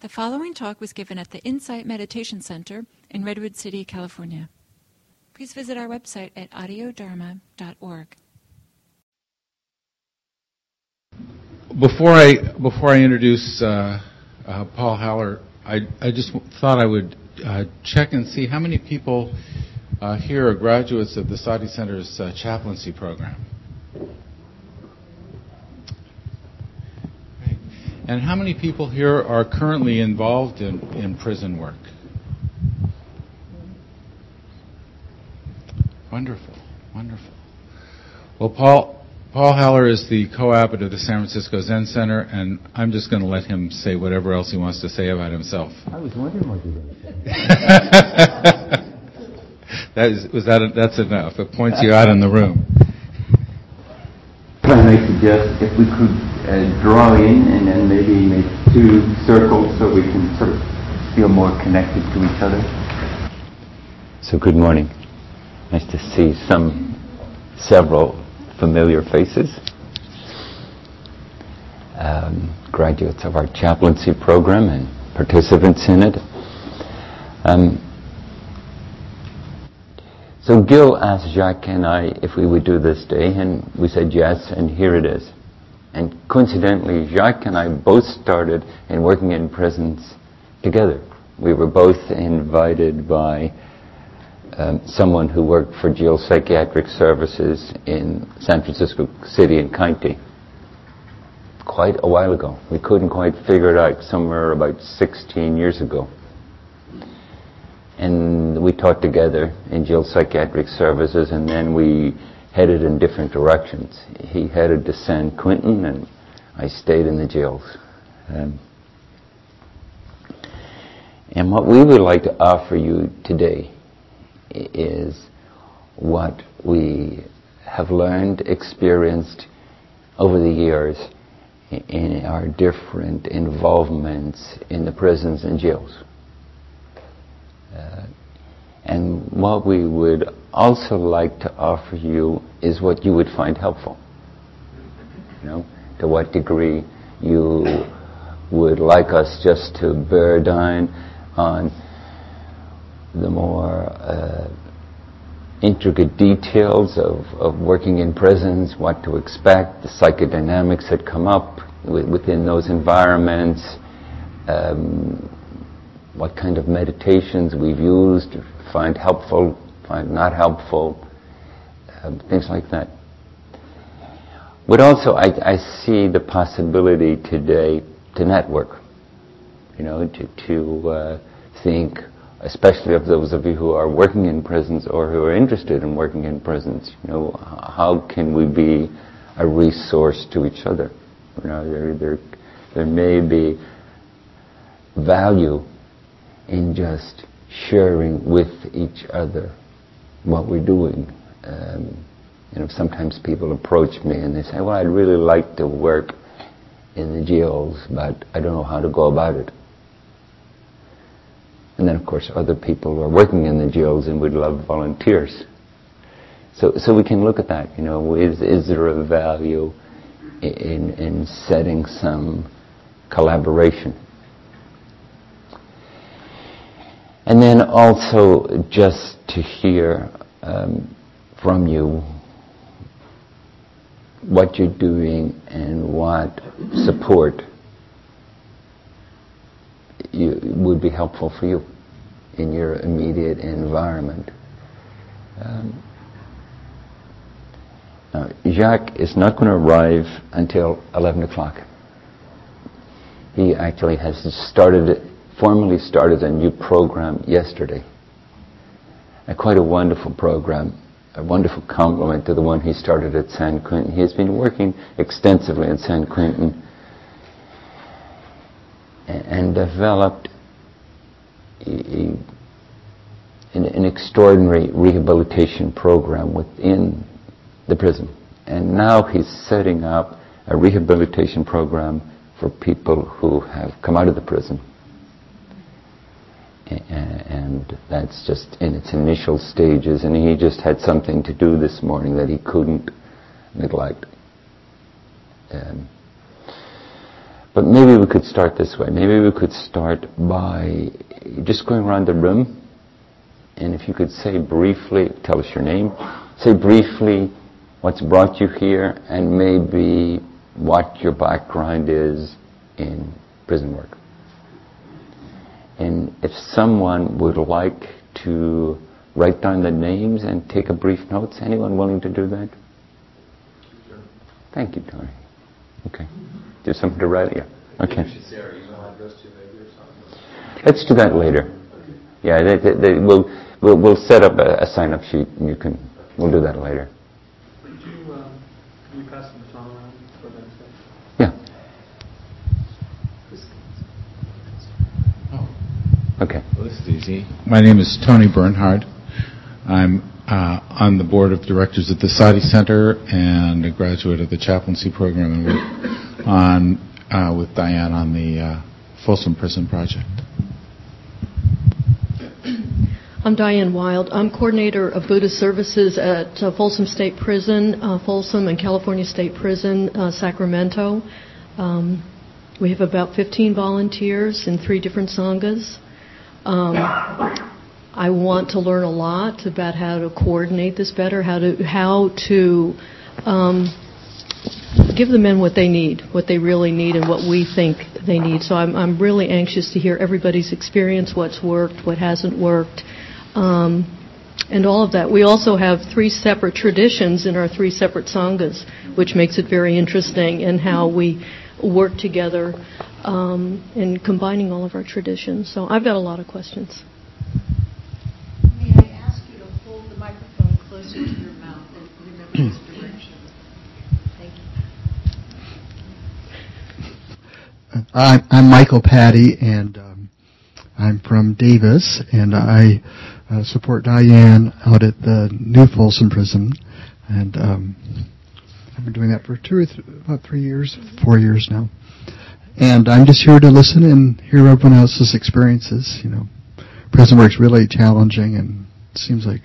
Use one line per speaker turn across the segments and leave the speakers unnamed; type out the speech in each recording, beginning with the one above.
The following talk was given at the Insight Meditation Center in Redwood City, California. Please visit our website at audiodharma.org.
Before I before I introduce uh, uh, Paul Haller, I I just thought I would uh, check and see how many people uh, here are graduates of the Sati Center's uh, chaplaincy program. And how many people here are currently involved in, in prison work? Wonderful, wonderful. Well, Paul, Paul Haller is the co-abbot of the San Francisco Zen Center, and I'm just going to let him say whatever else he wants to say about himself.
I was wondering what you were going to say.
that is, was that that's enough. It points you out in the room.
I suggest if we could uh, draw in and then maybe make two circles so we can sort of feel more connected to each other? So good morning. Nice to see some, several familiar faces. Um, graduates of our chaplaincy program and participants in it. Um, so Gil asked Jacques and I if we would do this day, and we said yes, and here it is. And coincidentally, Jacques and I both started in working in prisons together. We were both invited by um, someone who worked for jail psychiatric services in San Francisco City and County quite a while ago. We couldn't quite figure it out, somewhere about 16 years ago. And we taught together in jail psychiatric services, and then we headed in different directions. He headed to San Quentin, and I stayed in the jails. Um, and what we would like to offer you today is what we have learned, experienced over the years in our different involvements in the prisons and jails. Uh, and what we would also like to offer you is what you would find helpful. You know, to what degree you would like us just to bear down on the more uh, intricate details of, of working in prisons, what to expect, the psychodynamics that come up within those environments, um, what kind of meditations we've used, find helpful, find not helpful, um, things like that. But also, I, I, see the possibility today to network, you know, to, to uh, think, especially of those of you who are working in prisons or who are interested in working in prisons, you know, how can we be a resource to each other? You know, there, there, there may be value in just sharing with each other what we're doing. Um, you know, sometimes people approach me and they say, "Well, I'd really like to work in the jails, but I don't know how to go about it." And then, of course, other people are working in the jails and would love volunteers. So, so we can look at that. You know, is is there a value in in setting some collaboration? And then also just to hear um, from you what you're doing and what support you, would be helpful for you in your immediate environment. Um, now, Jacques is not going to arrive until 11 o'clock. He actually has started formally started a new program yesterday. A quite a wonderful program, a wonderful complement to the one he started at San Quentin. He has been working extensively at San Quentin and developed an extraordinary rehabilitation program within the prison. And now he's setting up a rehabilitation program for people who have come out of the prison and that's just in its initial stages. And he just had something to do this morning that he couldn't neglect. Um, But maybe we could start this way. Maybe we could start by just going around the room. And if you could say briefly, tell us your name, say briefly what's brought you here and maybe what your background is in prison work. And if someone would like to write down the names and take a brief notes, anyone willing to do that? Sure. Thank you, Tony. Okay. Do something to write? Yeah. Okay. Let's do that later. Yeah, they, they, they, we'll, we'll, we'll set up a, a sign-up sheet and you can, we'll do that later.
Could you, um, can you pass the baton around for that second?
Yeah. Okay.
Well, this is easy. My name is Tony Bernhard. I'm uh, on the board of directors at the Sati Center and a graduate of the chaplaincy program and work on uh, with Diane on the uh, Folsom Prison Project.
I'm Diane Wild. I'm coordinator of Buddhist services at uh, Folsom State Prison, uh, Folsom and California State Prison, uh, Sacramento. Um, we have about 15 volunteers in three different sanghas. Um, I want to learn a lot about how to coordinate this better, how to how to um, give the men what they need, what they really need, and what we think they need. So I'm I'm really anxious to hear everybody's experience, what's worked, what hasn't worked. Um, and all of that. We also have three separate traditions in our three separate sanghas, which makes it very interesting in how we work together um, in combining all of our traditions. So I've got a lot of questions.
May I ask you to hold the microphone closer to your mouth and remember this direction? Thank you.
I'm, I'm Michael Patty, and um, I'm from Davis, and I uh, support Diane out at the New Folsom Prison, and um, I've been doing that for two or th- about three years, four years now. And I'm just here to listen and hear everyone else's experiences. You know, prison work's really challenging and seems like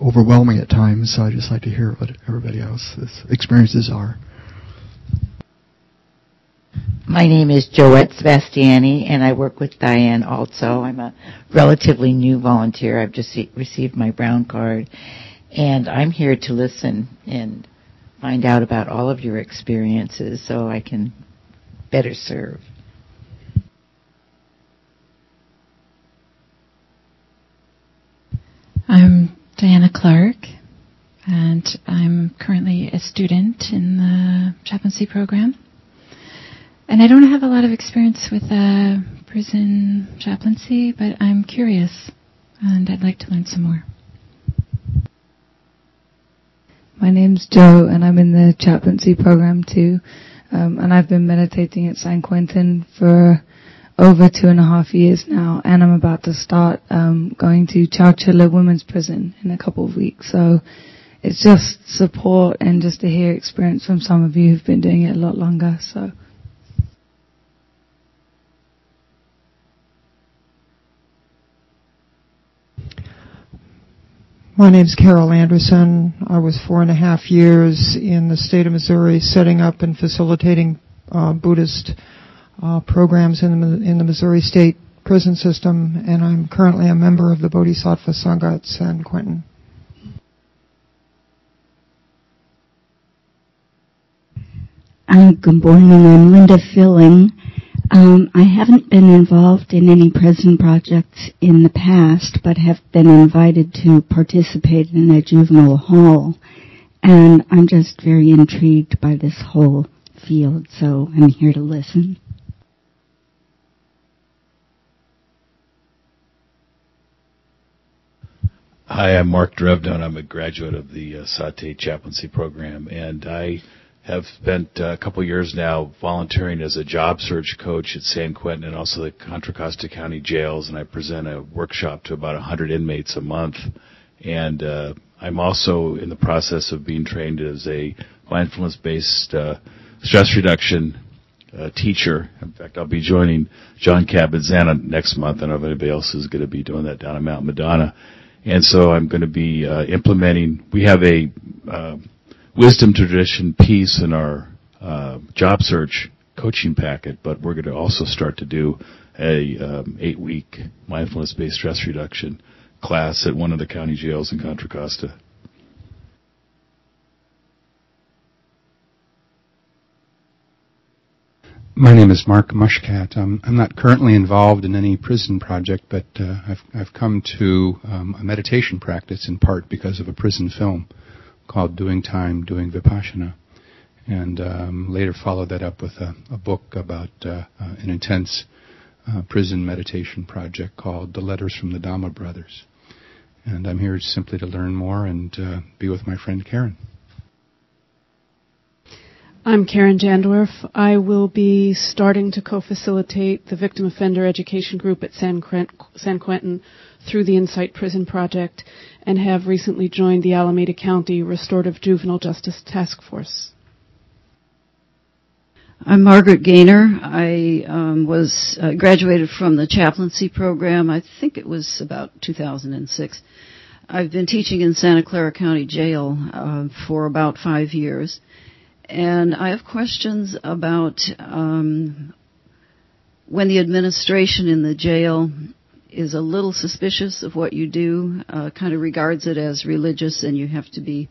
overwhelming at times. So I just like to hear what everybody else's experiences are.
My name is Joette Sebastiani, and I work with Diane also. I'm a relatively new volunteer. I've just received my brown card, and I'm here to listen and find out about all of your experiences so I can better serve.
I'm Diana Clark, and I'm currently a student in the chaplaincy program. And I don't have a lot of experience with uh, prison chaplaincy, but I'm curious, and I'd like to learn some more.
My name's Joe, and I'm in the chaplaincy program too. Um, and I've been meditating at San Quentin for over two and a half years now, and I'm about to start um, going to Chowchilla Women's Prison in a couple of weeks. So it's just support and just to hear experience from some of you who've been doing it a lot longer. So.
My name's Carol Anderson. I was four and a half years in the state of Missouri setting up and facilitating uh, Buddhist uh, programs in the, in the Missouri state prison system, and I'm currently a member of the Bodhisattva Sangha at San Quentin.
Good morning. I'm Linda Filling. Um, I haven't been involved in any prison projects in the past, but have been invited to participate in a juvenile hall. And I'm just very intrigued by this whole field, so I'm here to listen.
Hi, I'm Mark Drevno. I'm a graduate of the uh, Sati Chaplaincy Program, and I have spent uh, a couple years now volunteering as a job search coach at San Quentin and also the Contra Costa County jails, and I present a workshop to about 100 inmates a month. And uh, I'm also in the process of being trained as a mindfulness-based uh, stress reduction uh, teacher. In fact, I'll be joining Jon Kabat-Zinn next month. I don't know if anybody else is going to be doing that down in Mount Madonna. And so I'm going to be uh, implementing. We have a uh, wisdom tradition piece in our uh, job search coaching packet, but we're going to also start to do a um, eight week mindfulness based stress reduction class at one of the county jails in Contra Costa.
My name is Mark Mushkat. Um, I'm not currently involved in any prison project, but uh, I've, I've come to um, a meditation practice in part because of a prison film called Doing Time, Doing Vipassana, and um, later followed that up with a, a book about uh, uh, an intense uh, prison meditation project called The Letters from the Dhamma Brothers. And I'm here simply to learn more and uh, be with my friend Karen.
I'm Karen Jandorf. I will be starting to co-facilitate the Victim Offender Education Group at San, Quentin through the Insight Prison Project and have recently joined the Alameda County Restorative Juvenile Justice Task Force.
I'm Margaret Gaynor. I um, was uh, graduated from the chaplaincy program. I think it was about 2006. I've been teaching in Santa Clara County Jail uh, for about five years. And I have questions about um, when the administration in the jail is a little suspicious of what you do, uh, kind of regards it as religious, and you have to be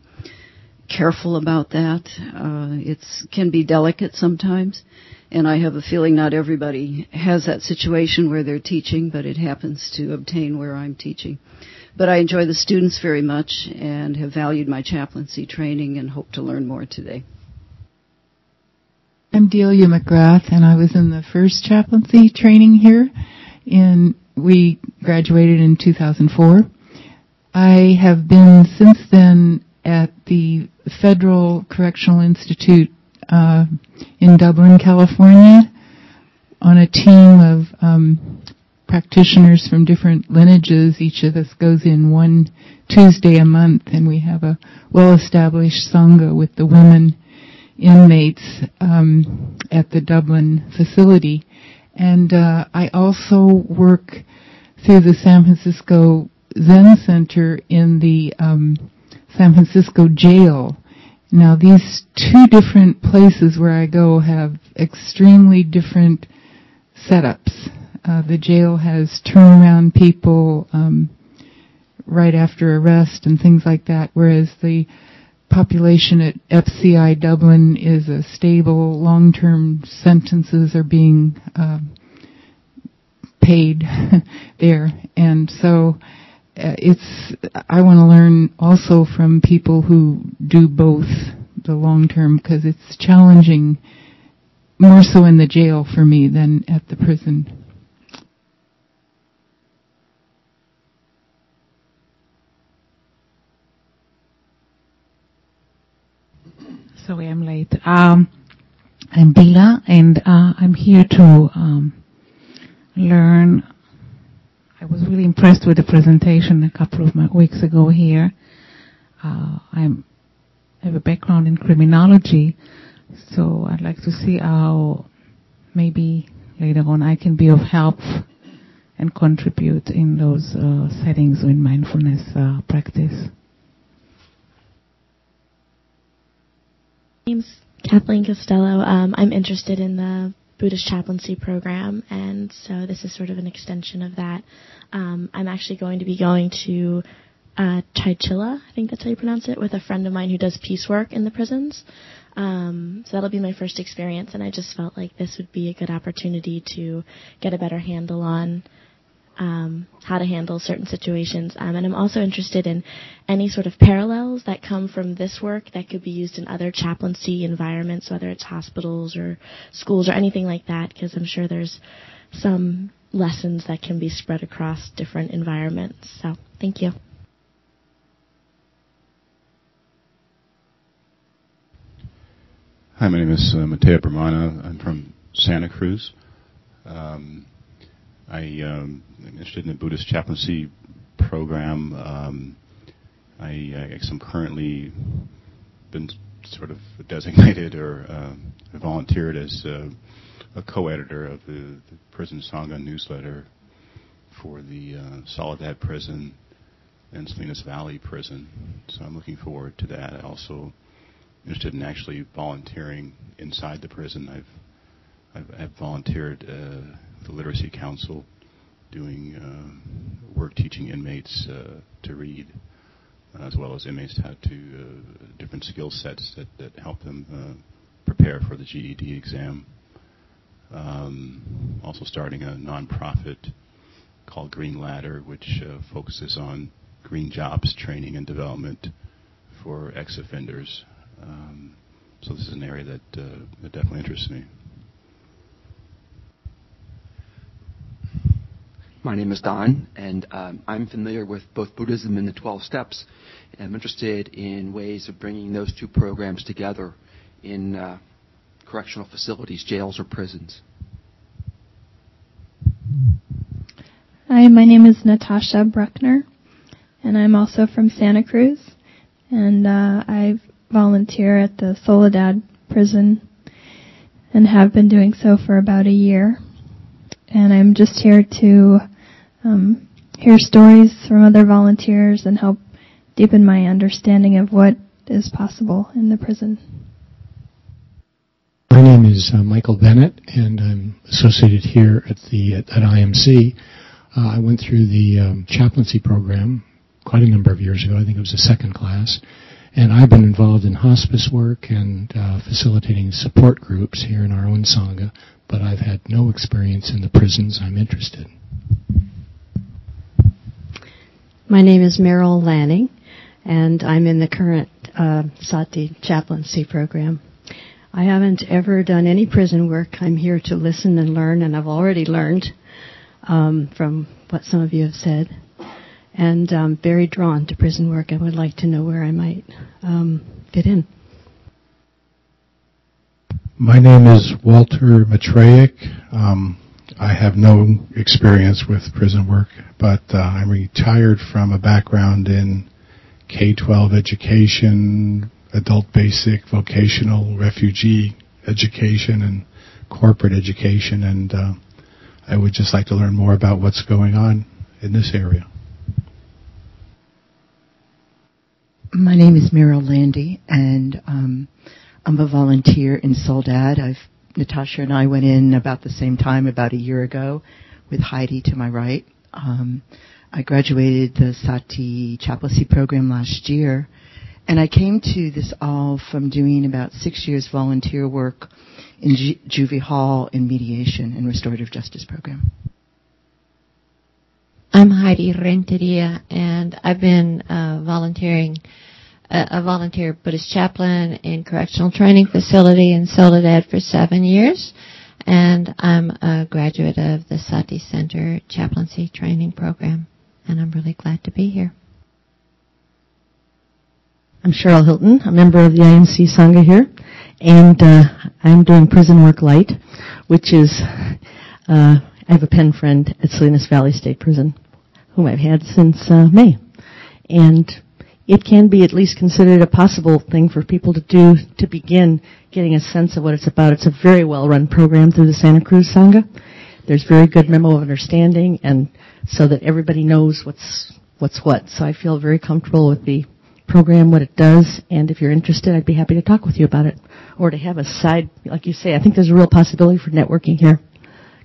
careful about that. Uh, it can be delicate sometimes, and I have a feeling not everybody has that situation where they're teaching, but it happens to obtain where I'm teaching. But I enjoy the students very much and have valued my chaplaincy training and hope to learn more today.
I'm Delia McGrath, and I was in the first chaplaincy training here. In we graduated in 2004. I have been since then at the Federal Correctional Institute uh, in Dublin, California, on a team of um, practitioners from different lineages. Each of us goes in one Tuesday a month, and we have a well-established sangha with the women inmates um, at the Dublin facility. And uh, I also work through the San Francisco Zen Center in the um, San Francisco jail. Now, these two different places where I go have extremely different setups. Uh, the jail has turnaround people um, right after arrest and things like that, whereas the population at FCI Dublin is a stable, long-term sentences are being uh, paid there, and so uh, it's. I want to learn also from people who do both the long term because it's challenging, more so in the jail for me than at the prison.
Sorry, I'm late. Um, I'm Bila, and uh, I'm here to um, learn. I was really impressed with the presentation a couple of weeks ago here. Uh, i have a background in criminology, so I'd like to see how maybe later on I can be of help and contribute in those uh, settings in mindfulness uh, practice.
name's Kathleen Costello. Um, I'm interested in the Buddhist chaplaincy program, and so this is sort of an extension of that. Um, I'm actually going to be going to uh, Chaichilla, I think that's how you pronounce it, with a friend of mine who does peace work in the prisons. Um, so that'll be my first experience, and I just felt like this would be a good opportunity to get a better handle on um, how to handle certain situations. Um, and I'm also interested in any sort of parallels that come from this work that could be used in other chaplaincy environments, whether it's hospitals or schools or anything like that, because I'm sure there's some lessons that can be spread across different environments. So, thank you.
Hi, my name is uh, Mateo Brumana. I'm from Santa Cruz. Um, I um, am interested in the Buddhist chaplaincy program. Um, I, I guess I'm currently been sort of designated or uh, volunteered as a co-editor of the, the, Prison Sangha newsletter for the uh, Soledad Prison and Salinas Valley Prison. So I'm looking forward to that. I also interested in actually volunteering inside the prison. I've I've, I've volunteered uh, the Literacy Council, doing uh, work teaching inmates uh, to read, as well as inmates how to uh, different skill sets that, that help them uh, prepare for the GED exam. Um, also starting a nonprofit called Green Ladder, which uh, focuses on green jobs training and development for ex-offenders. Um, so this is an area that, that definitely interests me.
My name is Don, and um, I'm familiar with both Buddhism and the 12 Steps. And I'm interested in ways of bringing those two programs together in uh, correctional facilities, jails, or prisons.
Hi, my name is Natasha Bruckner, and I'm also from Santa Cruz, and uh, I volunteer at the Soledad prison and have been doing so for about a year. And I'm just here to um, hear stories from other volunteers and help deepen my understanding of what is possible in the prison.
My name is uh, Michael Bennett, and I'm associated here at the at, at IMC. Uh, I went through the um, chaplaincy program quite a number of years ago. I think it was the second class, and I've been involved in hospice work and uh, facilitating support groups here in our own sangha. But I've had no experience in the prisons. I'm interested.
My name is Meryl Lanning, and I'm in the current uh, Sati chaplaincy program. I haven't ever done any prison work. I'm here to listen and learn, and I've already learned um, from what some of you have said. And I'm very drawn to prison work and would like to know where I might um, fit in.
My name is Walter Matreyek. Um, I have no experience with prison work, but uh, I'm retired from a background in K-12 education, adult basic, vocational, refugee education, and corporate education, and uh, I would just like to learn more about what's going on in this area.
My name is Meryl Landy, and um, I'm a volunteer in Soledad. I've Natasha and I went in about the same time, about a year ago, with Heidi to my right. Um, I graduated the Sati chaplaincy program last year, and I came to this all from doing about six years volunteer work in Ju- Juvie Hall in mediation and restorative justice program.
I'm Heidi Renteria, and I've been uh, volunteering, uh, a volunteer Buddhist chaplain in correctional training facility in Soledad for seven years, and I'm a graduate of the Sati Center chaplaincy training program, and I'm really glad to be here.
I'm Cheryl Hilton, a member of the IMC Sangha here, and uh, I'm doing prison work light, which is uh, I have a pen friend at Salinas Valley State Prison, whom I've had since uh, May, and it can be at least considered a possible thing for people to do to begin getting a sense of what it's about. It's a very well run program through the Santa Cruz Sangha. There's very good memo of understanding, and so that everybody knows what's what's what. So I feel very comfortable with the program, what it does, and if you're interested, I'd be happy to talk with you about it. Or to have a side, like you say, I think there's a real possibility for networking here.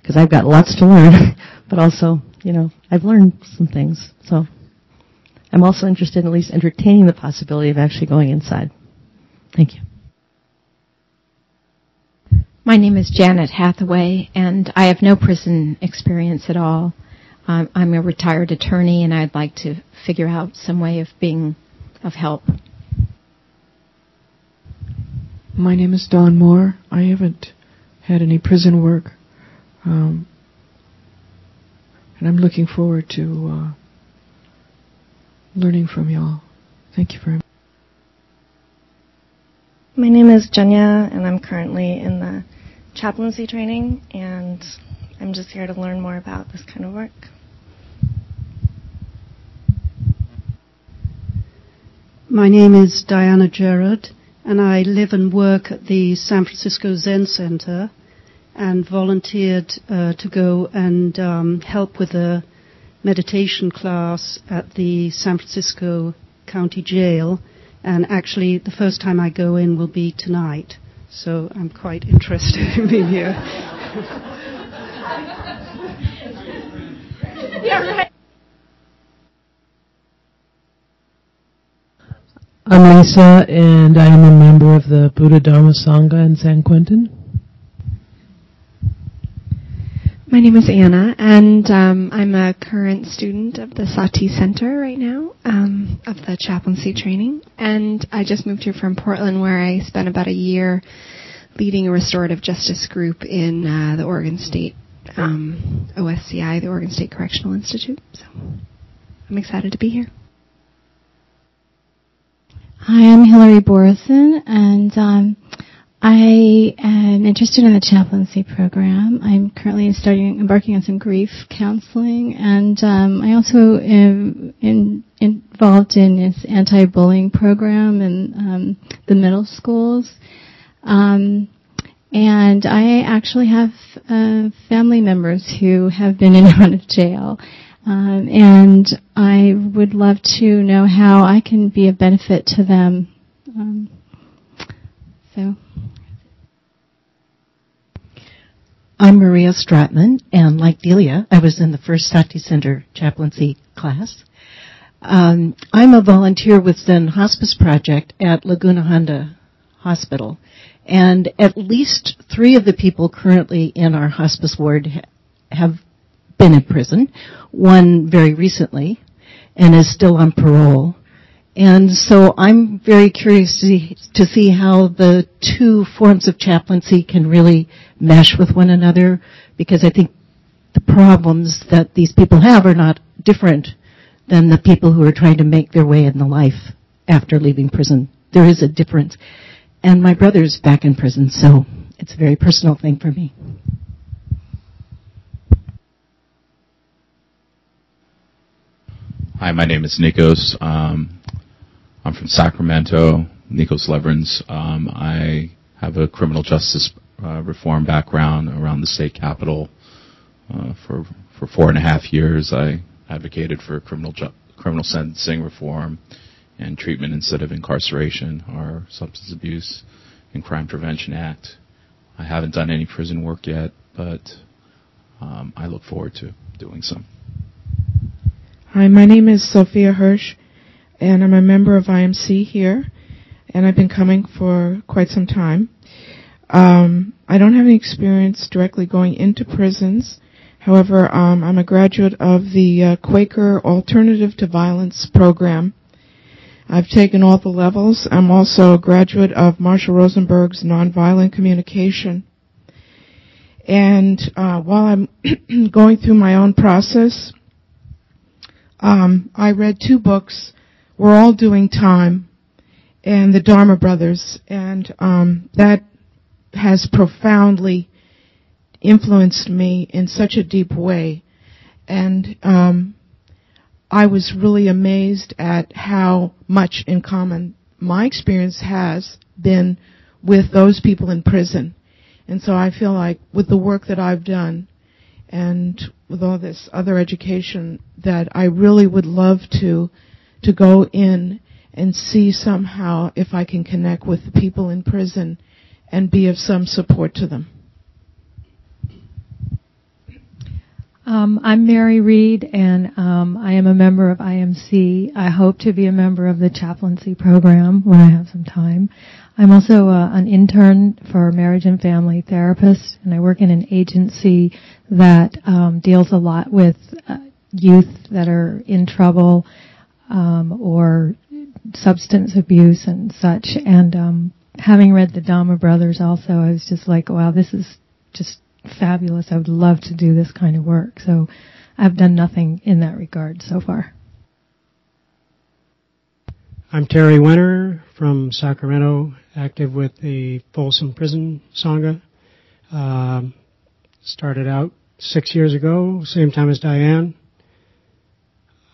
Because I've got lots to learn, but also, you know, I've learned some things. So I'm also interested in at least entertaining the possibility of actually going inside. Thank you.
My name is Janet Hathaway, and I have no prison experience at all. Um, I'm a retired attorney, and I'd like to figure out some way of being of help.
My name is Don Moore. I haven't had any prison work, um, and I'm looking forward to uh, learning from y'all. Thank you very much.
My name is Jenya, and I'm currently in the chaplaincy training, and I'm just here to learn more about this kind of work.
My name is Diana Gerard, and I live and work at the San Francisco Zen Center and volunteered uh, to go and um, help with a meditation class at the San Francisco County Jail. And actually, the first time I go in will be tonight. So I'm quite interested in being here.
I'm Lisa, and I am a member of the Buddha Dharma Sangha in San Quentin.
My name is Anna, and um, I'm a current student of the Sati Center right now, um, of the chaplaincy training. And I just moved here from Portland, where I spent about a year leading a restorative justice group in uh, the Oregon State um, OSCI, the Oregon State Correctional Institute. So I'm excited to be here.
Hi, I'm Hillary Borison, and um, I am interested in the chaplaincy program. I'm currently studying, embarking on some grief counseling, and um, I also am in, involved in this anti-bullying program in um, the middle schools. Um, and I actually have uh, family members who have been in and out of jail. Um, and I would love to know how I can be a benefit to them. Um, so.
I'm Maria Stratman, and like Delia, I was in the first Sati Center chaplaincy class. Um, I'm a volunteer with Zen Hospice Project at Laguna Honda Hospital, and at least three of the people currently in our hospice ward ha- have been in prison, one very recently, and is still on parole. And so I'm very curious to see, to see how the two forms of chaplaincy can really mesh with one another, because I think the problems that these people have are not different than the people who are trying to make their way in the life after leaving prison. There is a difference. And my brother's back in prison, so it's a very personal thing for me.
Hi, my name is Nikos. Um, I'm from Sacramento, Nikos Leverins. Um, I have a criminal justice uh, reform background around the state capitol. Uh, for for four and a half years, I advocated for criminal ju- criminal sentencing reform and treatment instead of incarceration, our Substance Abuse and Crime Prevention Act. I haven't done any prison work yet, but um, I look forward to doing some.
Hi, my name is Sophia Hirsch, and I'm a member of IMC here, and I've been coming for quite some time. Um, I don't have any experience directly going into prisons. However, um, I'm a graduate of the uh, Quaker Alternative to Violence program. I've taken all the levels. I'm also a graduate of Marshall Rosenberg's Nonviolent Communication. And uh, while I'm going through my own process, um, I read two books. We're all doing time, and the Dharma Brothers, and um, that has profoundly influenced me in such a deep way. And um, I was really amazed at how much in common my experience has been with those people in prison. And so I feel like with the work that I've done, and with all this other education that I really would love to to go in and see somehow if I can connect with the people in prison and be of some support to them.
Um, I'm Mary Reed, and um, I am a member of IMC. I hope to be a member of the chaplaincy program when I have some time. I'm also uh, an intern for marriage and family therapist, and I work in an agency that um, deals a lot with uh, youth that are in trouble um, or substance abuse and such. And um, having read the Dharma Brothers, also, I was just like, wow, this is just fabulous. I would love to do this kind of work. So I've done nothing in that regard so far.
I'm Terry Winter from Sacramento, active with the Folsom Prison Sangha. Um, started out six years ago, same time as Diane.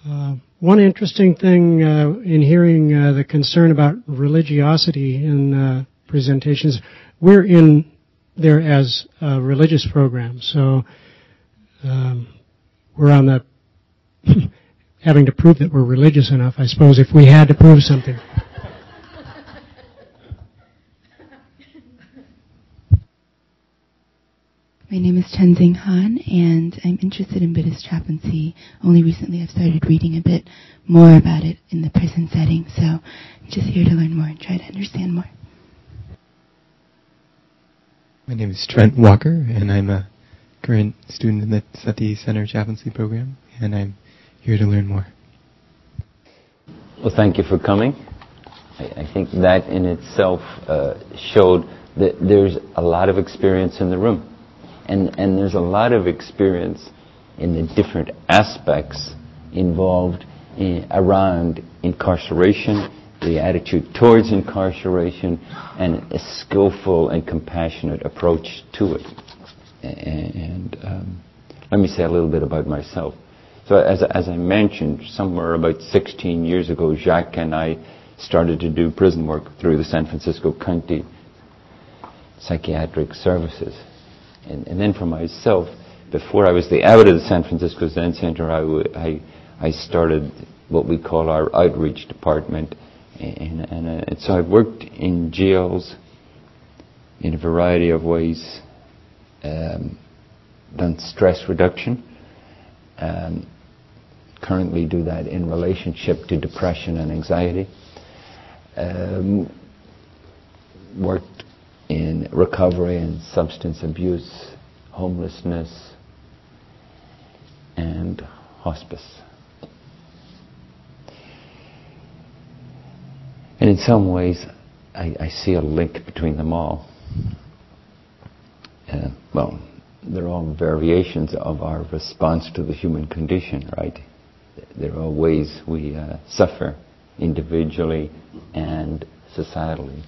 Uh, one interesting thing uh, in hearing uh, the concern about religiosity in uh, presentations, we're in there as a religious program, so um, we're on the having to prove that we're religious enough, I suppose, if we had to prove something.
My name is Chenxing Han, and I'm interested in Buddhist chaplaincy. Only recently I've started reading a bit more about it in the prison setting, so I'm just here to learn more and try to understand more.
My name is Trent Walker, and I'm a current student in the Sati Center chaplaincy program, and I'm here to learn more.
Well, thank you for coming. I, I think that in itself uh, showed that there's a lot of experience in the room. And, and there's a lot of experience in the different aspects involved in, around incarceration, the attitude towards incarceration, and a skillful and compassionate approach to it. And um, let me say a little bit about myself. So as, as I mentioned, somewhere about 16 years ago, Jacques and I started to do prison work through the San Francisco County Psychiatric Services. And, and then for myself, before I was the abbot of the San Francisco Zen Center, I, w- I, I started what we call our outreach department. And, and, uh, and so I've worked in jails in a variety of ways, um, done stress reduction, um, currently do that in relationship to depression and anxiety. Um, worked in recovery and substance abuse, homelessness, and hospice. And in some ways, I, I see a link between them all. Uh, well, they're all variations of our response to the human condition, right? There are ways we uh, suffer individually and societally.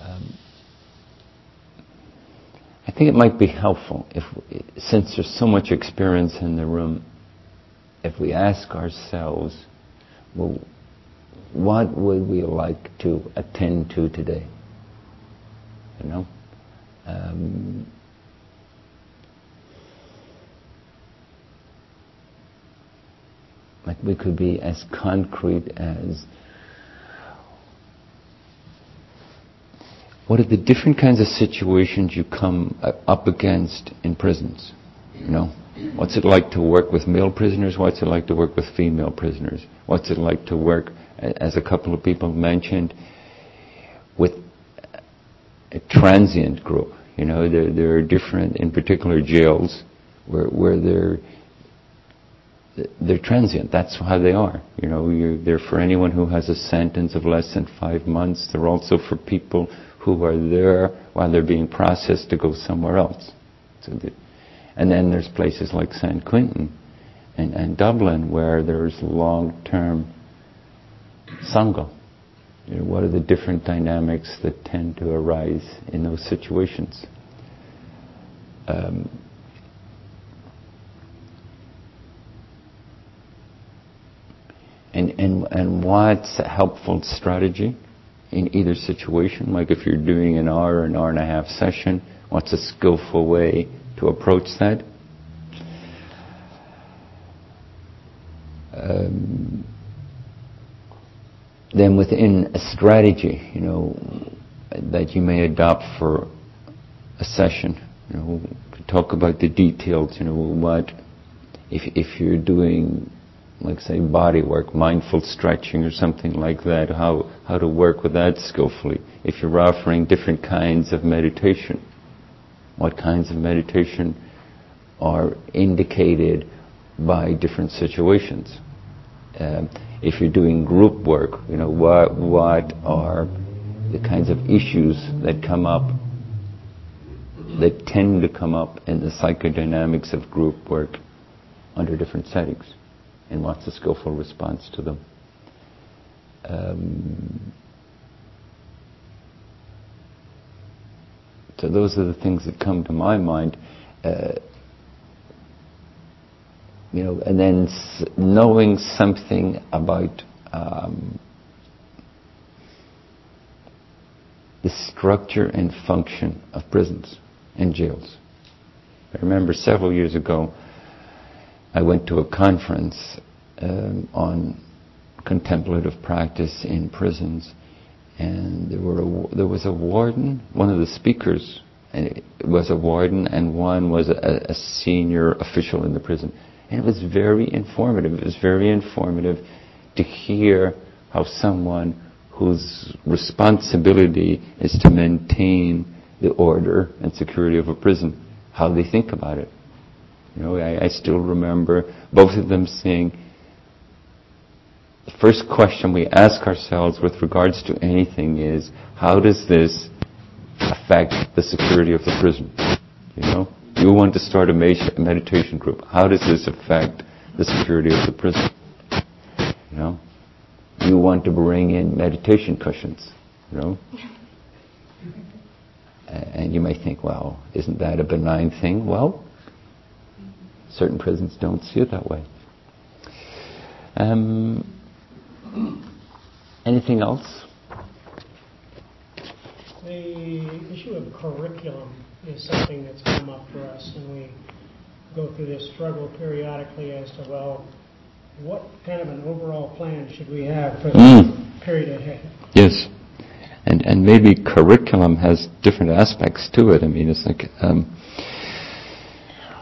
Um, I think it might be helpful if, since there's so much experience in the room, if we ask ourselves, well, what would we like to attend to today? You know? Um, like we could be as concrete as what are the different kinds of situations you come up against in prisons? You know, what's it like to work with male prisoners? What's it like to work with female prisoners? What's it like to work, as a couple of people mentioned, with a transient group? You know, there, there are different, in particular, jails where, where they're they're transient. That's how they are. You know, they're for anyone who has a sentence of less than five months. They're also for people who are there while they're being processed to go somewhere else. So the, and then there's places like San Quentin and, and Dublin where there's long-term sangha. You know, what are the different dynamics that tend to arise in those situations? Um, and, and, and what's a helpful strategy in either situation? Like if you're doing an hour, or an hour and a half session, what's a skillful way to approach that? Um, then within a strategy, you know, that you may adopt for a session, you know, talk about the details, you know, what, if, if you're doing like say body work, mindful stretching or something like that, how, how to work with that skillfully. If you're offering different kinds of meditation, what kinds of meditation are indicated by different situations. Um, if you're doing group work, you know, what, what are the kinds of issues that come up, that tend to come up in the psychodynamics of group work under different settings and what's the skillful response to them. Um, so those are the things that come to my mind. Uh, you know, and then s- knowing something about um, the structure and function of prisons and jails. I remember several years ago, I went to a conference um, on contemplative practice in prisons, and there were a, there was a warden. One of the speakers was a warden, and one was a, a senior official in the prison. And it was very informative. It was very informative to hear how someone whose responsibility is to maintain the order and security of a prison, how they think about it. You know, I, I still remember both of them saying, the first question we ask ourselves with regards to anything is, how does this affect the security of the prison? You know, you want to start a meditation group. How does this affect the security of the prison? You know, you want to bring in meditation cushions. You know, and you may think, well, isn't that a benign thing? Well, certain prisons don't see it that way. Um, anything else?
The issue of curriculum is something that's come up for us, and we go through this struggle periodically as to, well, what kind of an overall plan should we have for the mm. period ahead?
Yes. And, and maybe curriculum has different aspects to it. I mean, it's like um,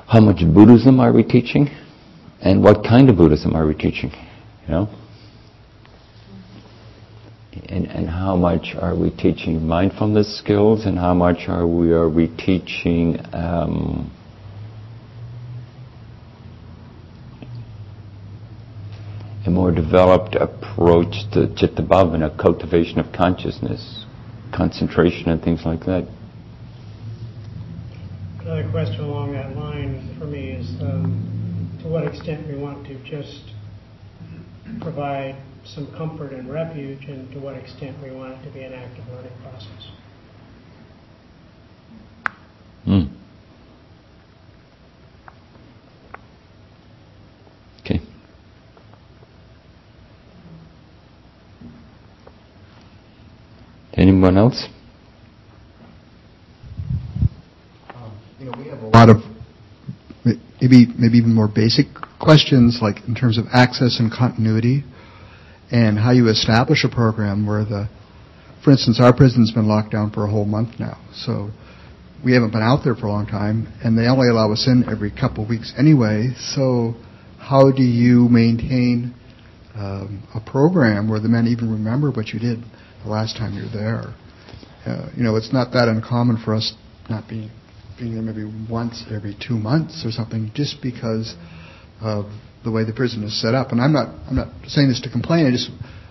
how much Buddhism are we teaching, and what kind of Buddhism are we teaching? You know, and, and how much are we teaching mindfulness skills, and how much are we are we teaching um, a more developed approach to citta bhavana, cultivation of consciousness, concentration, and things like that.
Another question along that line for me is um, to what extent we want to just provide some comfort and refuge, and to what extent we want it to be an active learning process.
Mm. Okay. Anyone else?
Um, you know, we have a lot of maybe maybe even more basic questions, like in terms of access and continuity, and how you establish a program where the, for instance, our prison's been locked down for a whole month now, so we haven't been out there for a long time, and they only allow us in every couple of weeks anyway. So, how do you maintain um, a program where the men even remember what you did the last time you're there. Uh, you know, it's not that uncommon for us not being being there maybe once every two months or something, just because of the way the prison is set up. And I'm not I'm not saying this to complain. I just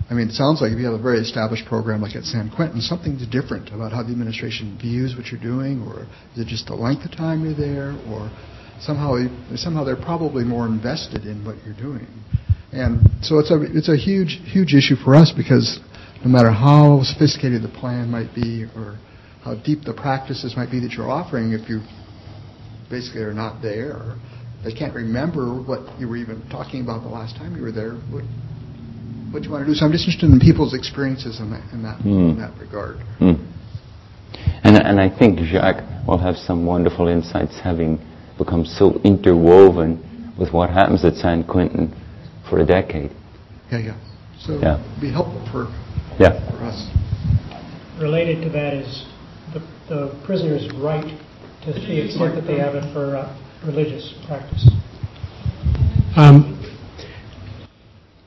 I mean, it sounds like if you have a very established program like at San Quentin, something's different about how the administration views what you're doing, or is it just the length of time you're there, or somehow somehow they're probably more invested in what you're doing. And so it's a it's a huge huge issue for us because no matter how sophisticated the plan might be or how deep the practices might be that you're offering, if you basically are not there, they can't remember what you were even talking about the last time you were there. What, what you want to do? So I'm just interested in people's experiences in that in that, mm. in that regard.
Mm. And and I think Jacques will have some wonderful insights, having become so interwoven with what happens at San Quentin for a decade.
Yeah, yeah. So
yeah.
it'd be helpful for
yeah.
for us.
Related to that is the, prisoner's right to the extent that they have it for uh, religious practice. Um,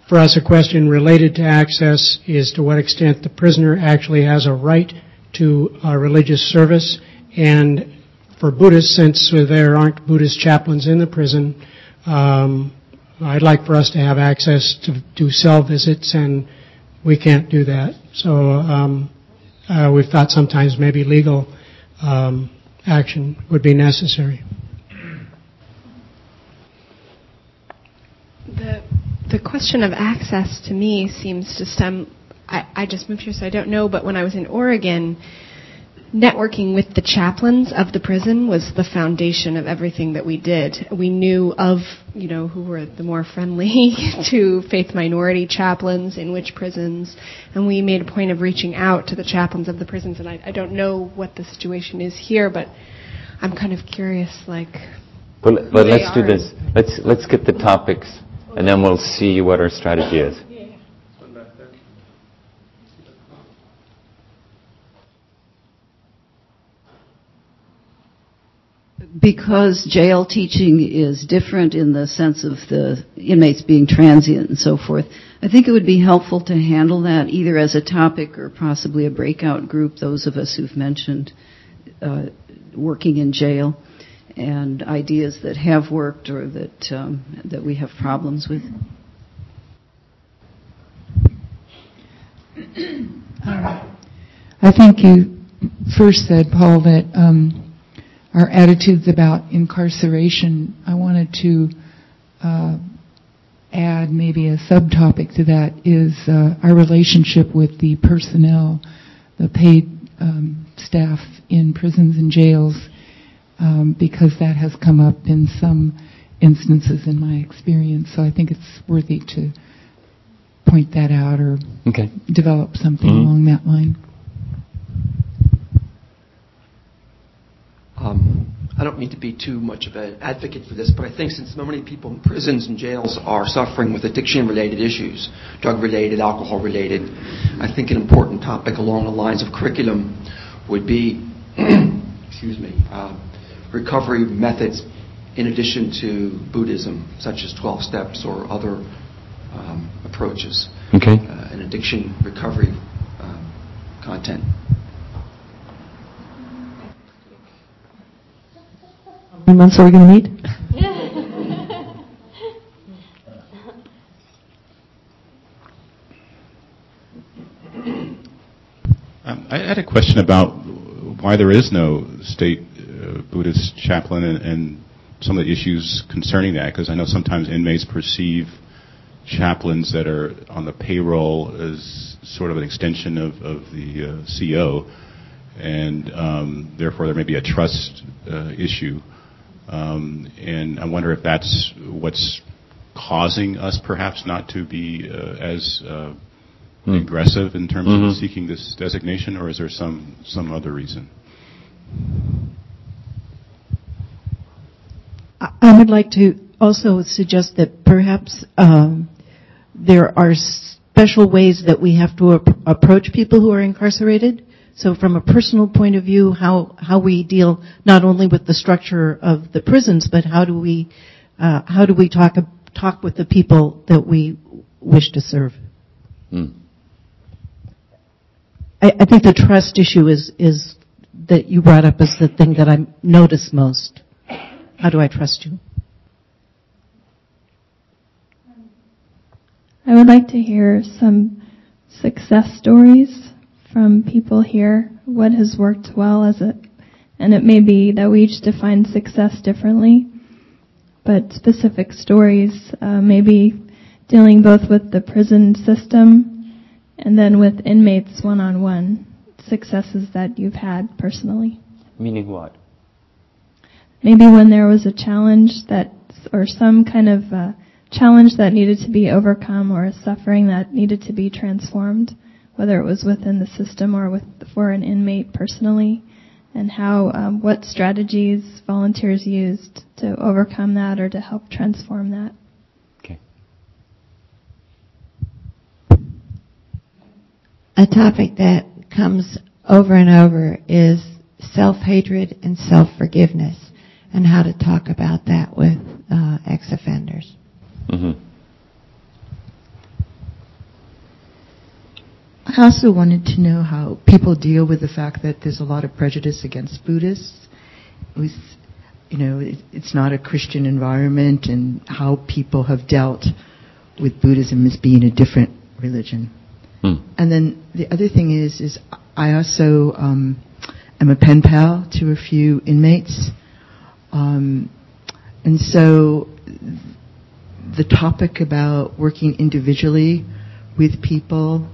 for us, a question related to access is to what extent the prisoner actually has a right to a religious service, and for Buddhists, since there aren't Buddhist chaplains in the prison, um, I'd like for us to have access to do cell visits and we can't do that. So um, uh, we've thought sometimes maybe legal um, action would be necessary.
The the question of access to me seems to stem. I, I just moved here, so I don't know. But when I was in Oregon, networking with the chaplains of the prison was the foundation of everything that we did. We knew of, you know, who were the more friendly to faith minority chaplains in which prisons, and we made a point of reaching out to the chaplains of the prisons. And I, I don't know what the situation is here, but I'm kind of curious, like.
But, but let's do this. Let's let's get the topics, and then we'll see what our strategy is.
Because jail teaching is different in the sense of the inmates being transient and so forth, I think it would be helpful to handle that either as a topic or possibly a breakout group, those of us who've mentioned uh, working in jail and ideas that have worked or that um, that we have problems with.
I think you first said, Paul, that um, our attitudes about incarceration. I wanted to uh, add maybe a subtopic to that is uh, our relationship with the personnel, the paid um, staff in prisons and jails, um, because that has come up in some instances in my experience. So I think it's worthy to point that out or
okay.
develop something
mm-hmm.
along that line.
Um, I don't mean to be too much of an advocate for this, but I think since so many people in prisons and jails are suffering with addiction related issues, drug related, alcohol related, I think an important topic along the lines of curriculum would be, excuse me, uh, recovery methods in addition to Buddhism, such as 12 steps or other um, approaches.
Okay.
Uh, an addiction recovery uh, content.
Many months are we going to meet?
um, I had a question about why there is no state uh, Buddhist chaplain and, and, some of the issues concerning that, because I know sometimes inmates perceive chaplains that are on the payroll as sort of an extension of, of the uh, CO, and um, therefore there may be a trust uh, issue. Um, and I wonder if that's what's causing us perhaps not to be uh, as uh, mm. aggressive in terms mm-hmm. of seeking this designation, or is there some some other reason?
I would like to also suggest that perhaps um, there are special ways that we have to ap- approach people who are incarcerated. So from a personal point of view, how, how we deal not only with the structure of the prisons, but how do we, uh, how do we talk, talk with the people that we wish to serve?
Mm.
I, I think the trust issue is, is that you brought up is the thing that I notice most. How do I trust you?
I would like to hear some success stories from people here. What has worked well as a, and it may be that we each define success differently, but specific stories, uh, maybe dealing both with the prison system and then with inmates one on one, successes that you've had personally.
Meaning what?
maybe when there was a challenge that, or some kind of uh, challenge that needed to be overcome or a suffering that needed to be transformed, whether it was within the system or with for an inmate personally, and how um, what strategies volunteers used to overcome that or to help transform that.
Okay.
A topic that comes over and over is self-hatred and self-forgiveness and how to talk about that with uh, ex-offenders.
Mm-hmm.
I also wanted to know how people deal with the fact that there's a lot of prejudice against Buddhists. With, you know, it, it's not a Christian environment, and how people have dealt with Buddhism as being a different religion.
Mm.
And then the other thing is, is I also um, am a pen pal to a few inmates, um, and so the topic about working individually with people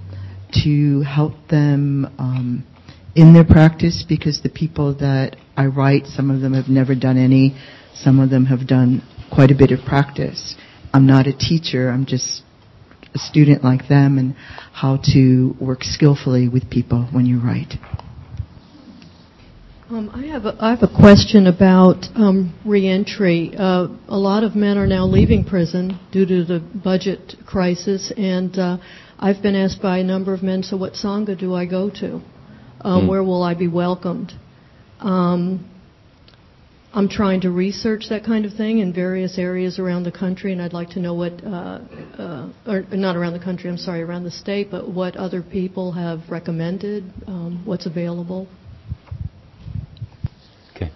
to help them um, in their practice because the people that I write, some of them have never done any, some of them have done quite a bit of practice. I'm not a teacher, I'm just a student like them and how to work skillfully with people when you write.
Um, I have a, I have a question about um, reentry. Uh, a lot of men are now leaving prison due to the budget crisis, and uh, I've been asked by a number of men, so what sangha do I go to? Um, mm. Where will I be welcomed? Um, I'm trying to research that kind of thing in various areas around the country, and I'd like to know what, uh, uh, or not around the country, I'm sorry, around the state, but what other people have recommended, um, what's available.
Okay.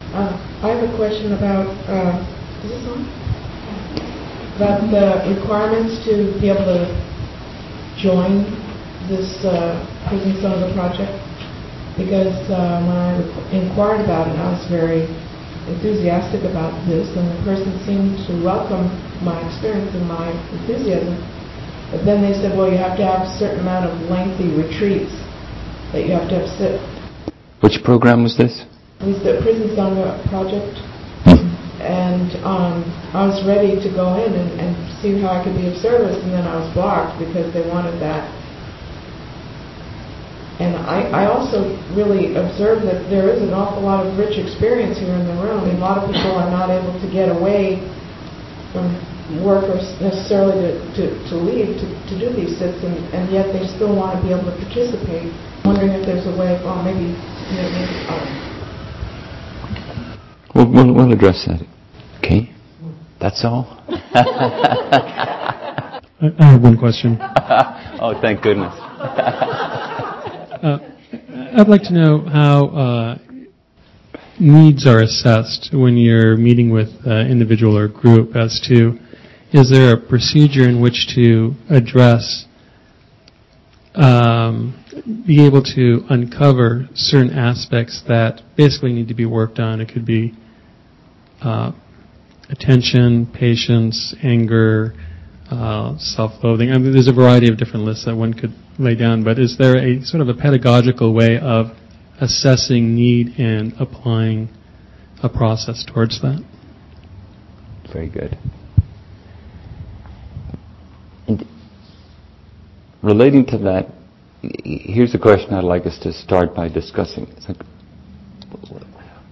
Uh, I have a question about, uh, is this on? About the requirements to be able to join this uh, Prison Sangha project because uh, when I inquired about it, I was very enthusiastic about this, and the person seemed to welcome my experience and my enthusiasm. But then they said, well, you have to have a certain amount of lengthy retreats that you have to have sit.
Which program was this?
It was the Prison Sangha project. And um, I was ready to go in and, and see how I could be of service, and then I was blocked because they wanted that and I, I also really observed that there is an awful lot of rich experience here in the room. A lot of people are not able to get away from work or necessarily to, to, to leave to, to do these sits, and, and yet they still want to be able to participate. I'm wondering if there's a way, well, maybe, you know, maybe um,
We'll, we'll, we'll address that. Okay? That's all?
I have one question.
oh, thank goodness.
Uh, I'd like to know how uh, needs are assessed when you're meeting with uh, individual or group as to is there a procedure in which to address, um, be able to uncover certain aspects that basically need to be worked on. It could be uh, attention, patience, anger, uh, self-loathing. I mean, there's a variety of different lists that one could lay down, but is there a sort of a pedagogical way of assessing need and applying a process towards that?
Very good. And relating to that, here's a question I'd like us to start by discussing. It's like,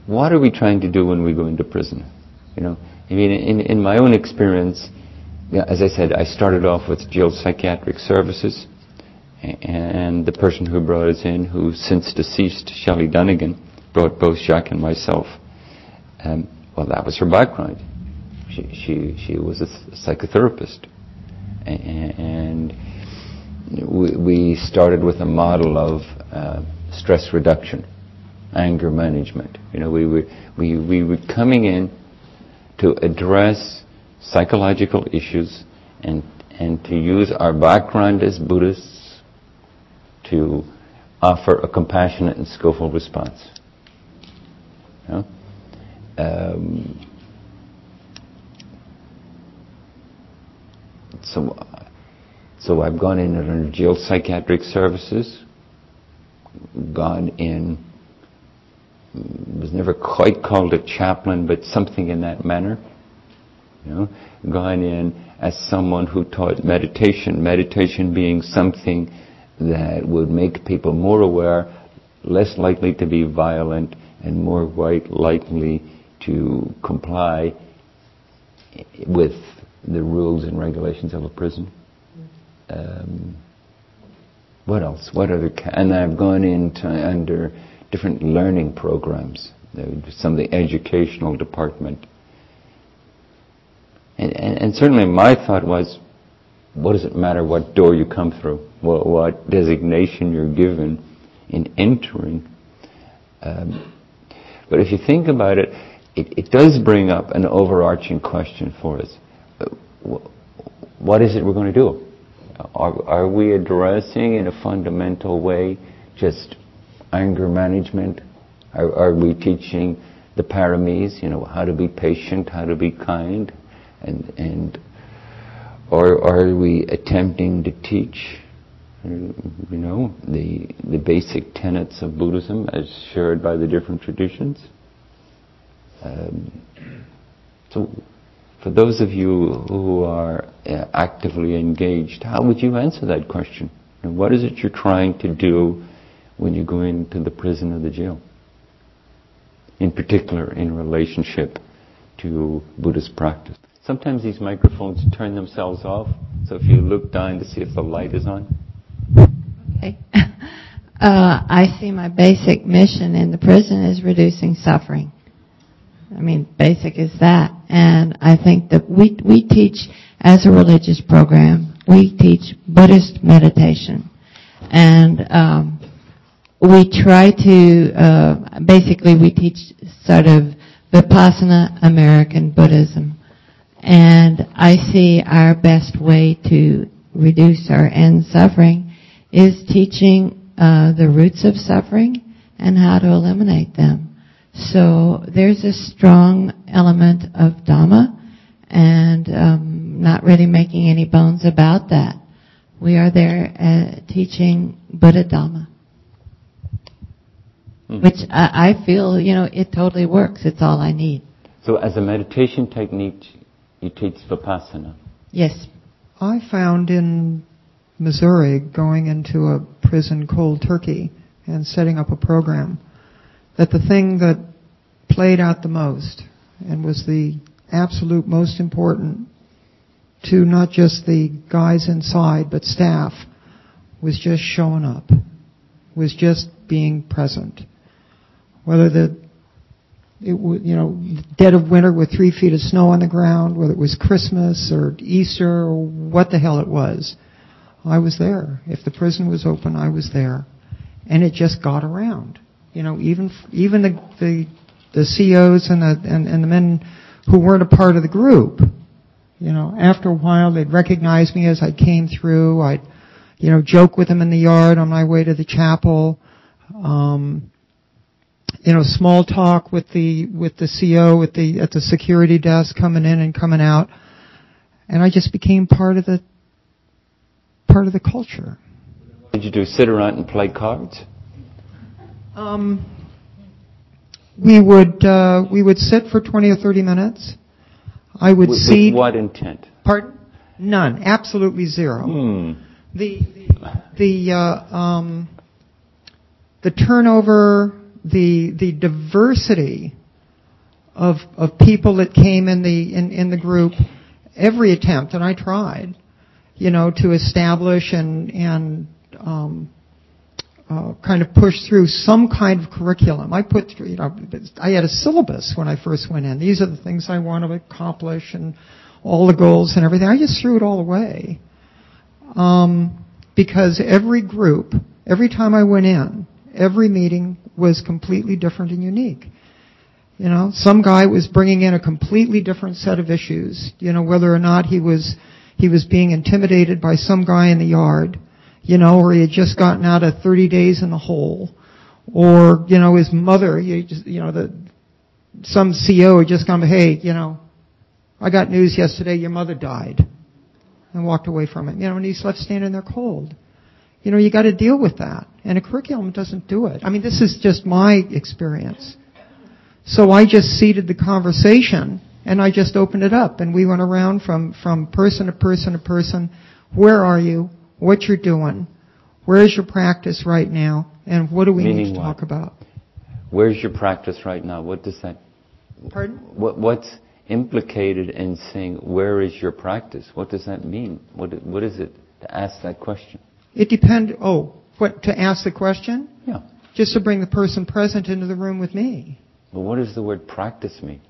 what are we trying to do when we go into prison? You know, I mean, in, in my own experience, as I said, I started off with jail psychiatric services and the person who brought us in, who since deceased, Shelley Dunnigan, brought both Jacques and myself. Um, well, that was her background. She she she was a psychotherapist, and we, we started with a model of uh, stress reduction, anger management. You know, we were we we were coming in to address psychological issues and and to use our background as Buddhists to offer a compassionate and skillful response. You know? um, so, so I've gone in under jail psychiatric services, gone in, was never quite called a chaplain, but something in that manner. You know, gone in as someone who taught meditation, meditation being something that would make people more aware, less likely to be violent, and more likely to comply with the rules and regulations of a prison. Um, what else? What other? Ca- and I've gone into under different learning programs, some of the educational department. And, and, and certainly my thought was, what does it matter what door you come through, what, what designation you're given in entering? Um, but if you think about it, it, it, does bring up an overarching question for us. What is it we're going to do? Are, are we addressing in a fundamental way just anger management? Are, are we teaching the paramis, you know, how to be patient, how to be kind, and, and or are we attempting to teach, you know, the, the basic tenets of Buddhism as shared by the different traditions? Um, so, for those of you who are uh, actively engaged, how would you answer that question? And what is it you're trying to do when you go into the prison or the jail? In particular, in relationship to Buddhist practice. Sometimes these microphones turn themselves off, so if you look down to see if the light is on.
Okay.
Uh, I see my basic mission in the prison is reducing suffering. I mean, basic is that. And I think that we, we teach, as a religious program, we teach Buddhist meditation. And um, we try to, uh, basically we teach sort of Vipassana American Buddhism. And I see our best way to reduce our end suffering is teaching uh, the roots of suffering and how to eliminate them. So there's a strong element of Dhamma and um, not really making any bones about that. We are there uh, teaching Buddha Dhamma.
Hmm.
Which I, I feel, you know, it totally works. It's all I need.
So as a meditation technique, you teach Vipassana.
Yes.
I found in Missouri going into a prison cold turkey and setting up a program that the thing that played out the most and was the absolute most important to not just the guys inside but staff was just showing up, was just being present. Whether the it you know, dead of winter with three feet of snow on the ground, whether it was Christmas or Easter or what the hell it was. I was there. If the prison was open, I was there. And it just got around. You know, even, even the, the, the COs and the, and, and the men who weren't a part of the group, you know, after a while they'd recognize me as I came through. I'd, you know, joke with them in the yard on my way to the chapel. Um, you know, small talk with the with the CO at the at the security desk coming in and coming out, and I just became part of the part of the culture.
What did you do? Sit around and play cards?
Um, we would uh, we would sit for twenty or thirty minutes. I would
with,
see.
With what intent?
Pardon? None. Absolutely zero.
Hmm.
The the uh, um, the turnover the the diversity of of people that came in the in, in the group, every attempt, and I tried, you know, to establish and and um, uh, kind of push through some kind of curriculum. I put through, you know, I had a syllabus when I first went in. These are the things I want to accomplish and all the goals and everything. I just threw it all away. Um, because every group, every time I went in, every meeting was completely different and unique. You know, some guy was bringing in a completely different set of issues. You know, whether or not he was he was being intimidated by some guy in the yard, you know, or he had just gotten out of 30 days in the hole, or you know, his mother, you just, you know, the some CO had just come, hey, you know, I got news yesterday, your mother died, and walked away from it. You know, and he's left standing there cold. You know, you got to deal with that. And a curriculum doesn't do it. I mean, this is just my experience. So I just seeded the conversation and I just opened it up and we went around from, from person to person to person. Where are you? What you're doing? Where's your practice right now? And what do we
Meaning
need to
what?
talk about?
Where's your practice right now? What does that?
Pardon?
What, what's implicated in saying where is your practice? What does that mean? What what is it to ask that question?
It depends. Oh, what to ask the question?
Yeah.
Just to bring the person present into the room with me.
But what does the word practice mean?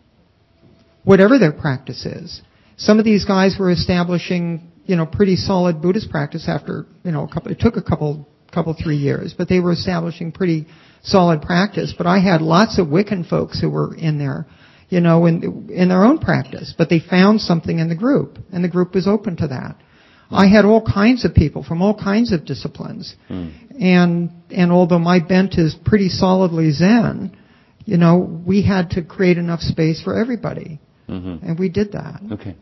Whatever their practice is. Some of these guys were establishing, you know, pretty solid Buddhist practice after, you know, a couple. It took a couple, couple three years, but they were establishing pretty solid practice. But I had lots of Wiccan folks who were in there, you know, in in their own practice, but they found something in the group, and the group was open to that. I had all kinds of people from all kinds of disciplines.
Hmm.
And and although my bent is pretty solidly Zen, you know, we had to create enough space for everybody.
Mm-hmm.
And we did that.
Okay.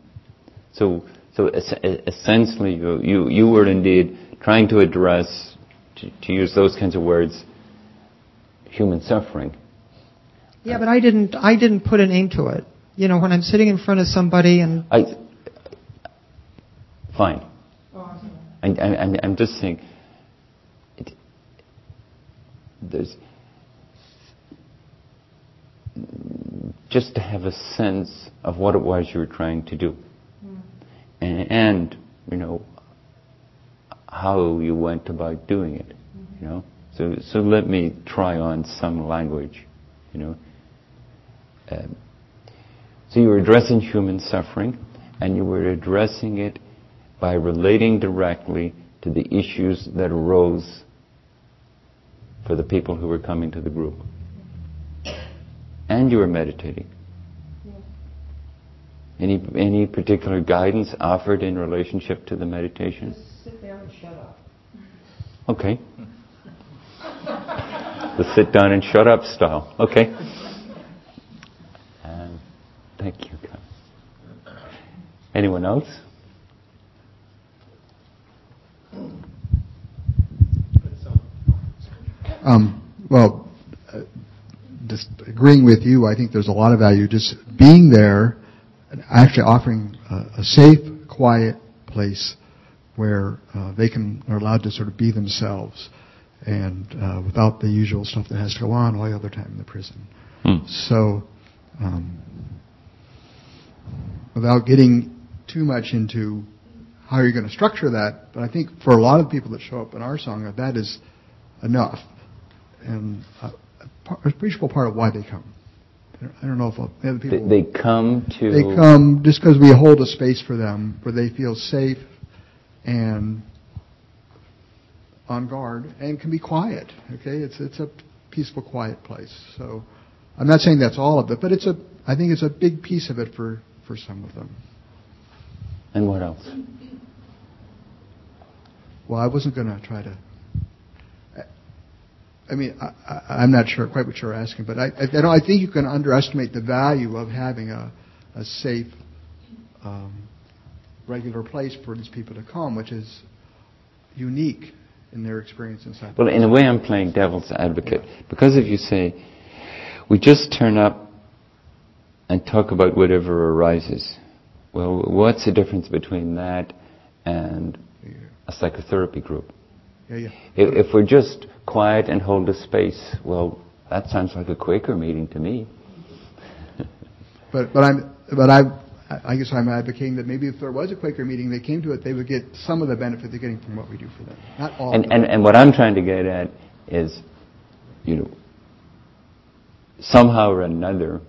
So, so es- essentially, you, you, you were indeed trying to address, to, to use those kinds of words, human suffering.
Yeah, but I didn't I didn't put a name to it. You know, when I'm sitting in front of somebody and
I, fine. I, I, I'm, just saying, it, there's just to have a sense of what it was you were trying to do, and, and you know how you went about doing it. You know, So, so let me try on some language, you know. Um, so you were addressing human suffering, and you were addressing it by relating directly to the issues that arose for the people who were coming to the group. And you were meditating. Any, any particular guidance offered in relationship to the meditation?
Just sit down and shut up.
Okay. the sit down and shut up style. Okay. Um, thank you. Anyone else?
Um, well, uh, just agreeing with you, I think there's a lot of value just being there and actually offering a, a safe, quiet place where uh, they can are allowed to sort of be themselves and uh, without the usual stuff that has to go on all the other time in the prison.
Hmm.
So, um, without getting too much into how are you're going to structure that, but I think for a lot of people that show up in our song, that is enough and uh, a appreciable part of why they come. I don't know if other people.
They, they come to.
They come just because we hold a space for them where they feel safe and on guard and can be quiet. Okay, it's it's a peaceful, quiet place. So I'm not saying that's all of it, but it's a I think it's a big piece of it for for some of them.
And what else?
Well, I wasn't going to try to I mean, I, am not sure quite what you're asking, but I, I, I, think you can underestimate the value of having a, a safe, um, regular place for these people to come, which is unique in their experience inside.
Well, in a way, I'm playing devil's advocate because if you say we just turn up and talk about whatever arises, well, what's the difference between that and a psychotherapy group?
Yeah, yeah.
If, if we're just quiet and hold a space, well, that sounds like a Quaker meeting to me.
but but I'm but I I guess I'm advocating that maybe if there was a Quaker meeting, they came to it, they would get some of the benefit they're getting from what we do for them, not all.
And and, and what I'm trying to get at is, you know, somehow or another,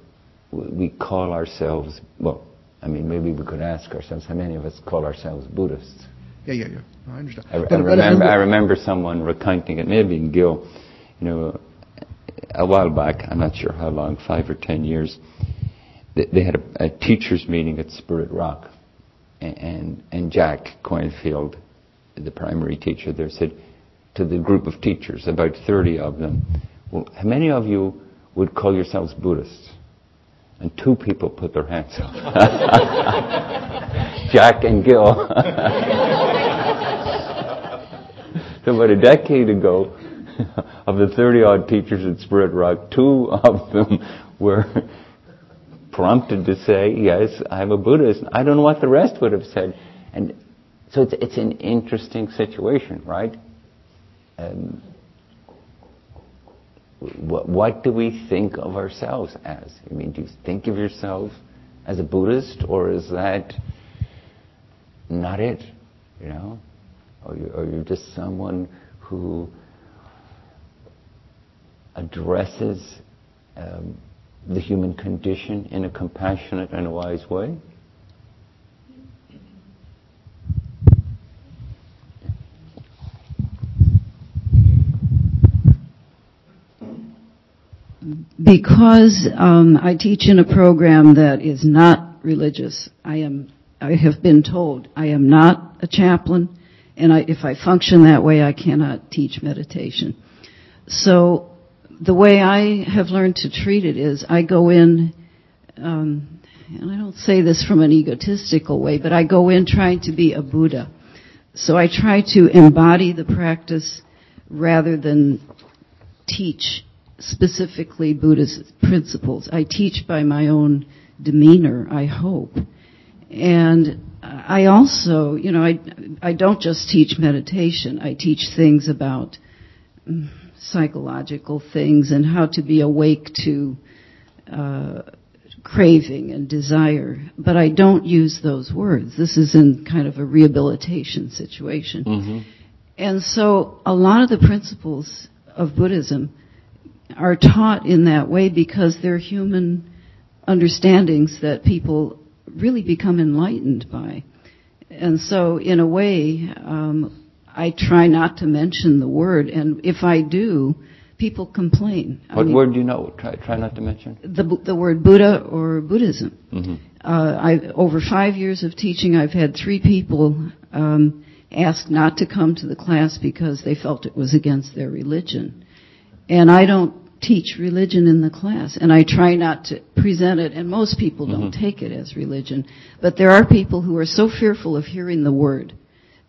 we call ourselves well. I mean, maybe we could ask ourselves how many of us call ourselves Buddhists.
Yeah, yeah, yeah. I understand.
I, I remember, I remember someone recounting it, maybe in Gil, you know, a while back, I'm not sure how long, five or ten years, they, they had a, a, teachers' meeting at Spirit Rock. And, and, and Jack Kornfield, the primary teacher there, said to the group of teachers, about 30 of them, well, how many of you would call yourselves Buddhists? And two people put their hands up. Jack and Gil. so about a decade ago, of the 30 odd teachers at Spirit Rock, two of them were prompted to say, yes, I'm a Buddhist. I don't know what the rest would have said. And so it's, it's an interesting situation, right? Um, what, what do we think of ourselves as? I mean, do you think of yourself as a Buddhist, or is that not it? You know? Or, you, or you're just someone who addresses um, the human condition in a compassionate and wise way?
Because um, I teach in a program that is not religious, I am. I have been told I am not a chaplain, and I, if I function that way, I cannot teach meditation. So the way I have learned to treat it is I go in, um, and I don't say this from an egotistical way, but I go in trying to be a Buddha. So I try to embody the practice rather than teach specifically Buddhist principles. I teach by my own demeanor, I hope. And I also, you know, I, I don't just teach meditation. I teach things about mm, psychological things and how to be awake to uh, craving and desire. But I don't use those words. This is in kind of a rehabilitation situation.
Mm-hmm.
And so a lot of the principles of Buddhism are taught in that way because they're human understandings that people really become enlightened by. And so, in a way, um, I try not to mention the word, and if I do, people complain.
What
I mean,
word do you know? Try, try not to mention.
The, the word Buddha or Buddhism.
Mm-hmm.
Uh, I, over five years of teaching, I've had three people um, ask not to come to the class because they felt it was against their religion. And I don't teach religion in the class, and I try not to present it, and most people don't
Mhm.
take it as religion. But there are people who are so fearful of hearing the word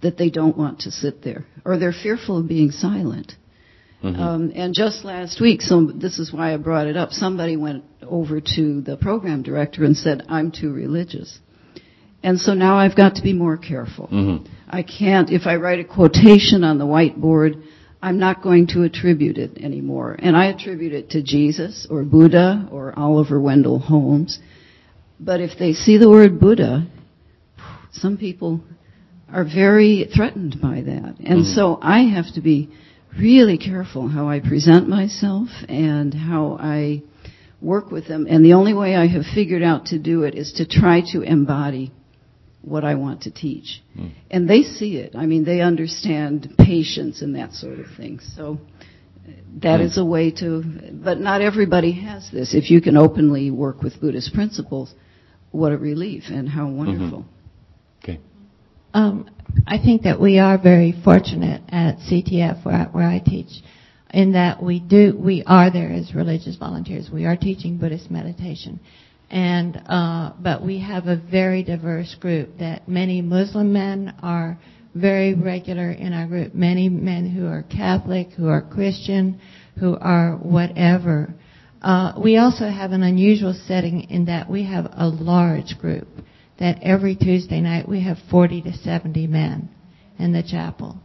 that they don't want to sit there, or they're fearful of being silent.
Mm-hmm.
Um, and just last week, so this is why I brought it up. Somebody went over to the program director and said, "I'm too religious," and so now I've got to be more careful.
Mm-hmm.
I can't, if I write a quotation on the whiteboard, I'm not going to attribute it anymore. And I attribute it to Jesus or Buddha or Oliver Wendell Holmes. But if they see the word Buddha, some people are very threatened by that. And
Mhm.
so I have to be really careful how I present myself and how I work with them. And the only way I have figured out to do it is to try to embody what I want to teach.
Mm.
And they see it. I mean, they understand patience and that sort of thing. So that
Mm.
is a way to, but not everybody has this. If you can openly work with Buddhist principles, what a relief and how wonderful. Okay.
Um, I think that we are very fortunate at CTF where I, where I teach, in that we do we are there as religious volunteers. We are teaching Buddhist meditation, and uh, but we have a very diverse group. That many Muslim men are very regular in our group. Many men who are Catholic, who are Christian, who are whatever. Uh, we also have an unusual setting in that we have a large group that every Tuesday night we have 40 to 70 men in the chapel.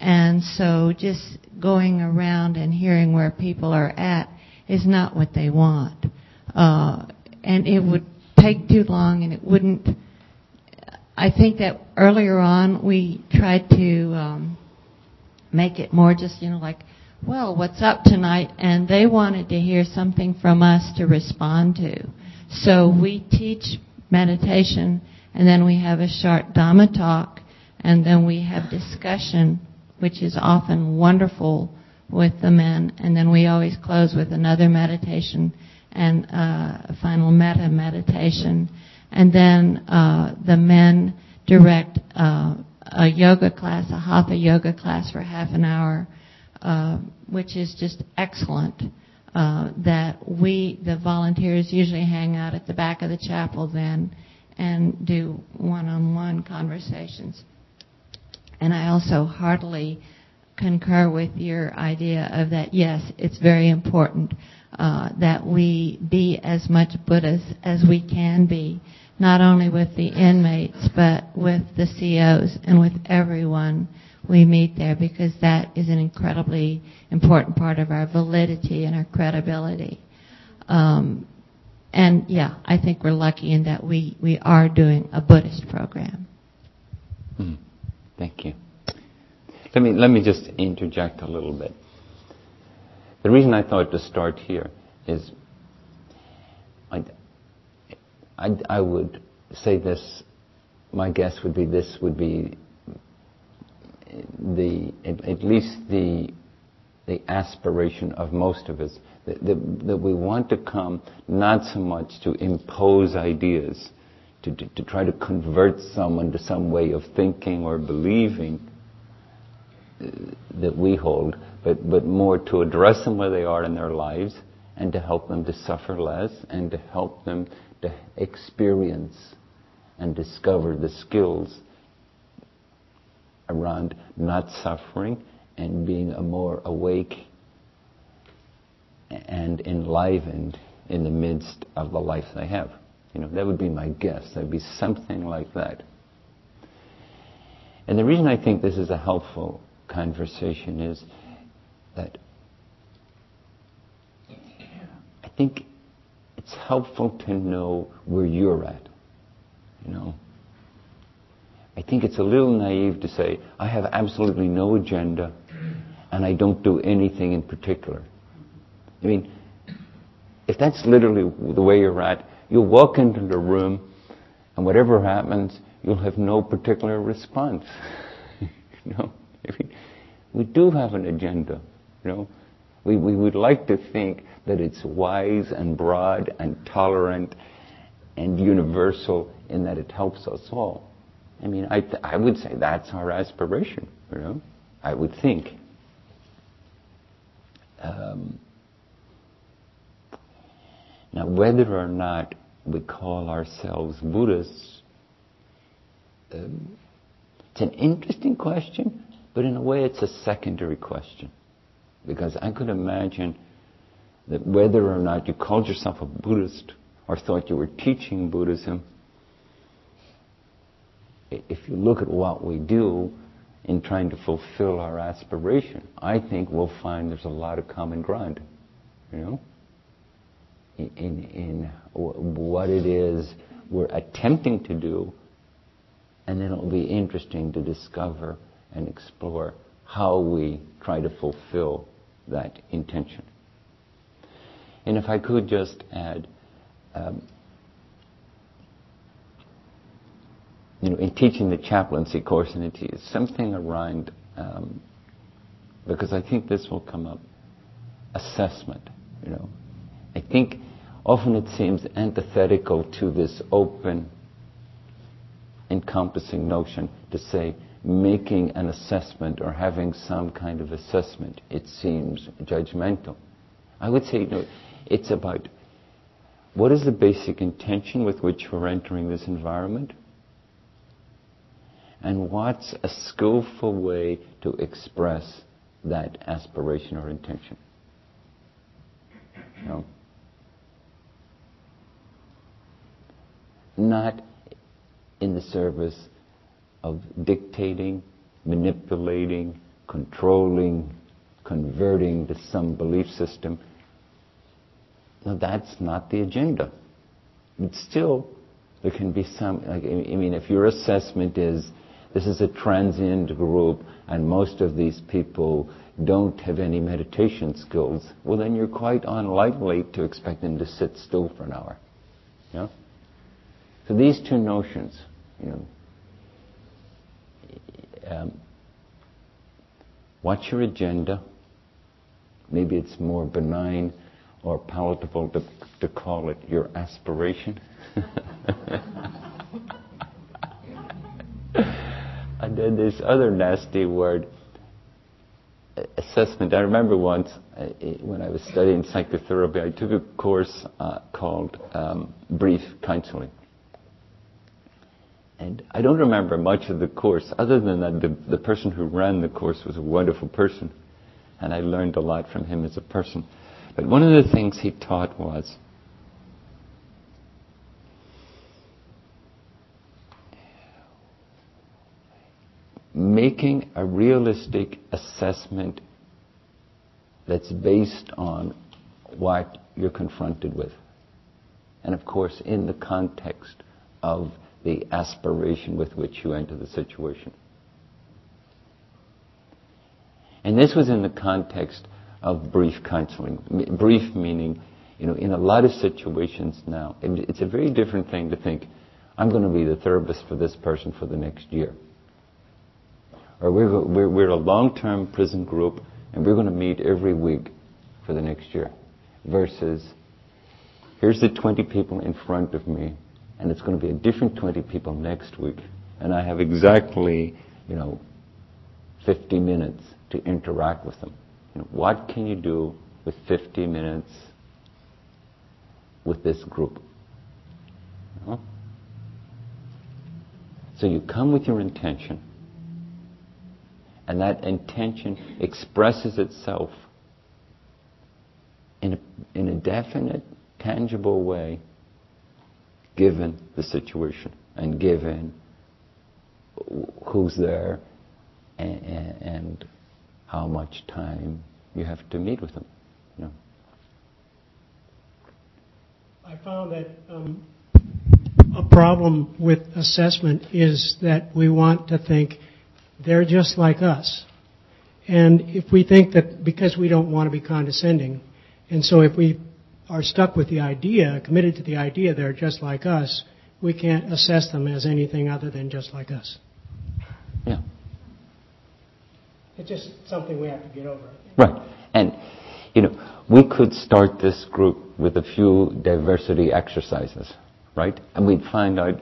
And so just going around and hearing where people are at is not what they want. Uh, and it would take too long and it wouldn't. I think that earlier on we tried to um, make it more just, you know, like, well, what's up tonight? And they wanted to hear something from us to respond to. So we teach meditation, and then we have a short Dhamma talk, and then we have discussion, which is often wonderful with the men, and then we always close with another meditation and uh, a final metta meditation, and then uh, the men direct uh, a yoga class, a hatha yoga class for half an hour, uh, which is just excellent uh, that we, the volunteers, usually hang out at the back of the chapel then and do one-on-one conversations. And I also heartily concur with your idea of that. Yes, it's very important uh, that we be as much Buddhas as we can be, not only with the inmates but with the COs and with everyone we meet there because that is an incredibly important part of our validity and our credibility. Um, and yeah, I think we're lucky in that we, we are doing a Buddhist program.
Hmm. Thank you. Let me let me just interject a little bit. The reason I thought to start here is I, I, I would say this. My guess would be this would be the at, at least the the aspiration of most of us that, that, that we want to come not so much to impose ideas, to, to, to try to convert someone to some way of thinking or believing uh, that we hold, but, but more to address them where they are in their lives and to help them to suffer less and to help them to experience and discover the skills around not suffering and being a more awake and enlivened in the midst of the life they have. You know, that would be my guess. That'd be something like that. And the reason I think this is a helpful conversation is that I think it's helpful to know where you're at. You know, I think it's a little naive to say, I have absolutely no agenda and I don't do anything in particular. I mean, if that's literally the way you're at, you'll walk into the room, and whatever happens, you'll have no particular response. you know, I mean, we do have an agenda. You know, we we would like to think that it's wise and broad and tolerant and universal in that it helps us all. I mean, I th- I would say that's our aspiration. You know, I would think. Um, now, whether or not we call ourselves Buddhists, um, it's an interesting question, but in a way it's a secondary question. Because I could imagine that whether or not you called yourself a Buddhist or thought you were teaching Buddhism, if you look at what we do in trying to fulfill our aspiration, I think we'll find there's a lot of common ground. You know? In, in what it is we're attempting to do, and then it'll be interesting to discover and explore how we try to fulfill that intention. And if I could just add, um, you know, in teaching the chaplaincy course, and it is something around, um, because I think this will come up, assessment. You know, I think often it seems antithetical to this open, encompassing notion to say making an assessment or having some kind of assessment. It seems judgmental. I would say, it's about what is the basic intention with which we're entering this environment? And what's a skillful way to express that aspiration or intention? You know? Not in the service of dictating, manipulating, controlling, converting to some belief system. Now that's not the agenda. But still, there can be some, like, I mean, if your assessment is this is a transient group and most of these people don't have any meditation skills, well then you're quite unlikely to expect them to sit still for an hour. Yeah? So these two notions, you know, um, what's your agenda? Maybe it's more benign or palatable to, to call it your aspiration. and then this other nasty word, assessment. I remember once uh, when I was studying psychotherapy, I took a course uh, called um, Brief Counseling. And I don't remember much of the course, other than that the, the person who ran the course was a wonderful person, and I learned a lot from him as a person. But one of the things he taught was making a realistic assessment that's based on what you're confronted with. And of course, in the context of the aspiration with which you enter the situation. And this was in the context of brief counseling. Brief meaning, you know, in a lot of situations now, it's a very different thing to think, I'm going to be the therapist for this person for the next year. Or we're, we're, we're a long-term prison group and we're going to meet every week for the next year. Versus, here's the 20 people in front of me and it's going to be a different 20 people next week. And I have exactly, you know, 50 minutes to interact with them. You know, what can you do with 50 minutes with this group? You know? So you come with your intention, and that intention expresses itself in a, in a definite, tangible way given the situation and given who's there and, and how much time you have to meet with them. You know.
I found that um, a problem with assessment is that we want to think they're just like us. And if we think that because we don't want to be condescending, and so if we are stuck with the idea, committed to the idea they're just like us, we can't assess them as anything other than just like us.
Yeah.
It's just something we have to get over.
Right. And, you know, we could start this group with a few diversity exercises, right? And we'd find out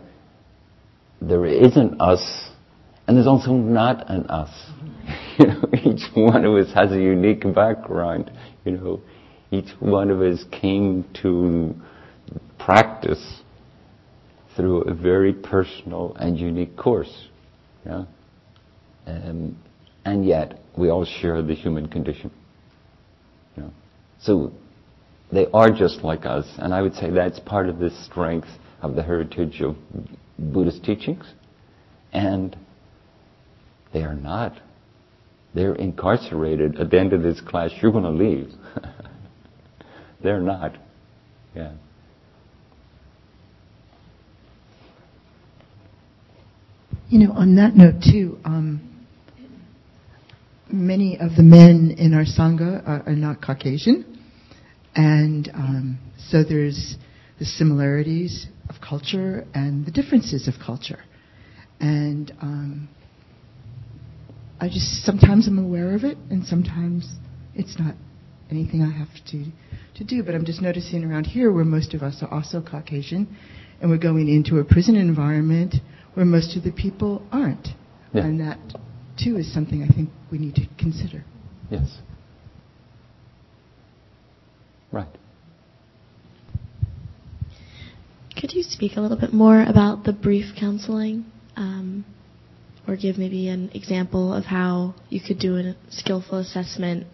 there isn't us, and there's also not an us. You know, each one of us has a unique background. You know, each one of us came to practice through a very personal and unique course. Yeah? Um, and yet, we all share the human condition. Know? So, they are just like us, and I would say that's part of the strength of the heritage of Buddhist teachings. And they are not. They're incarcerated. At the end of this class, you're going to leave. They're not. Yeah.
You know, on that note too, um, many of the men in our sangha are, are not Caucasian, and um, so there's the similarities of culture and the differences of culture, and um, I just sometimes I'm aware of it, and sometimes it's not anything I have to to do. But I'm just noticing around here where most of us are also Caucasian, and we're going into a prison environment where most of the people aren't,
Yeah.
and that too is something I think we need to consider.
Yes. Right.
Could you speak a little bit more about the brief counseling, um, or give maybe an example of how you could do a skillful assessment?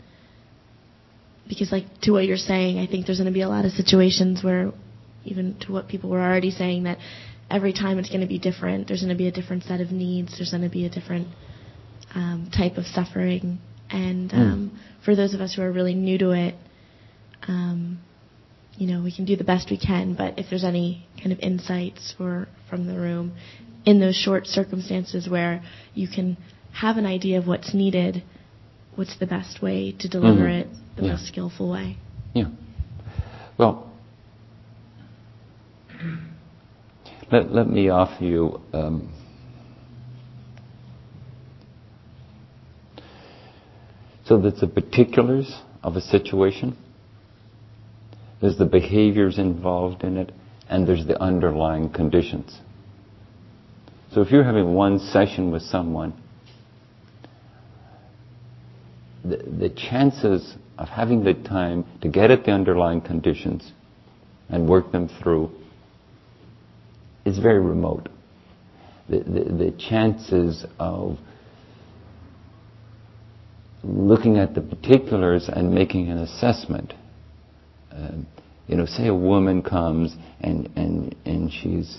Because, like, to what you're saying, I think there's going to be a lot of situations where, even to what people were already saying, that every time it's going to be different. There's going to be a different set of needs. There's going to be a different um, type of suffering. And um, for those of us who are really new to it, um, you know, we can do the best we can. But if there's any kind of insights or from the room in those short circumstances where you can have an idea of what's needed, what's the best way to deliver
Mhm.
it the
Yeah.
most skillful way?
Yeah. Well, let, let me offer you um, so there's the particulars of a situation, there's the behaviors involved in it, and there's the underlying conditions. So if you're having one session with someone, the, chances of having the time to get at the underlying conditions and work them through is very remote. The, the, the chances of looking at the particulars and making an assessment. Um, you know, say a woman comes and, and, and she's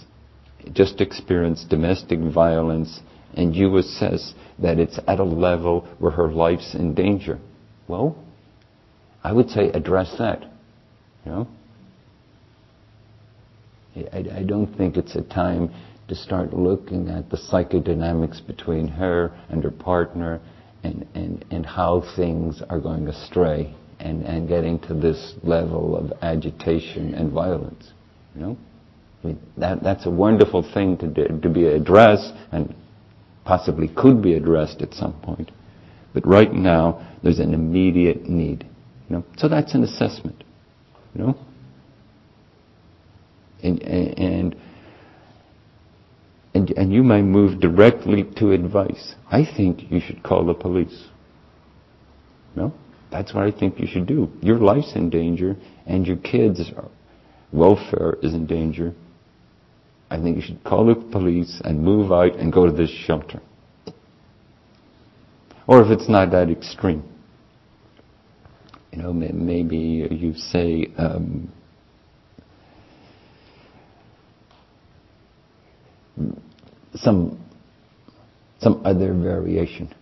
just experienced domestic violence and you assess that it's at a level where her life's in danger. Well, I would say address that. You know? I, I don't think it's a time to start looking at the psychodynamics between her and her partner and, and, and how things are going astray and, and getting to this level of agitation and violence. You know? I mean, that, that's a wonderful thing to, do, to be addressed and possibly could be addressed at some point. But right now, there's an immediate need. You know? So that's an assessment. You know? And, and, and, and you may move directly to advice. I think you should call the police. No? That's what I think you should do. Your life's in danger, and your kids' welfare is in danger. I think you should call the police and move out and go to this shelter. Or if it's not that extreme, you know, maybe you say, um, some some other variation.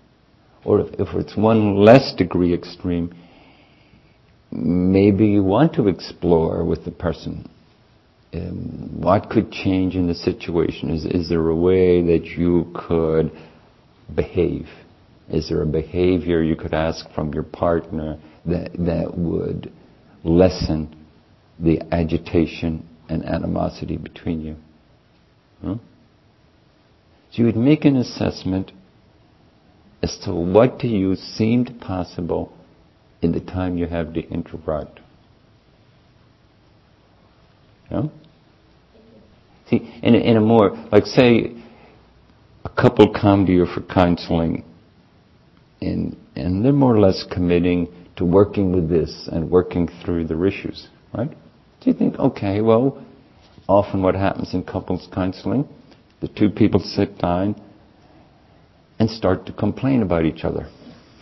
Or if, if it's one less degree extreme, maybe you want to explore with the person um, what could change in the situation. Is, is there a way that you could behave? Is there a behavior you could ask from your partner that, that would lessen the agitation and animosity between you? Hmm? So you would make an assessment as to what to you seemed possible in the time you have to interact. Yeah? See, in a, in a more, like say, a couple come to you for counseling and, and they're more or less committing to working with this and working through their issues, right? Do you think, okay, well, often what happens in couples counseling, the two people sit down and start to complain about each other.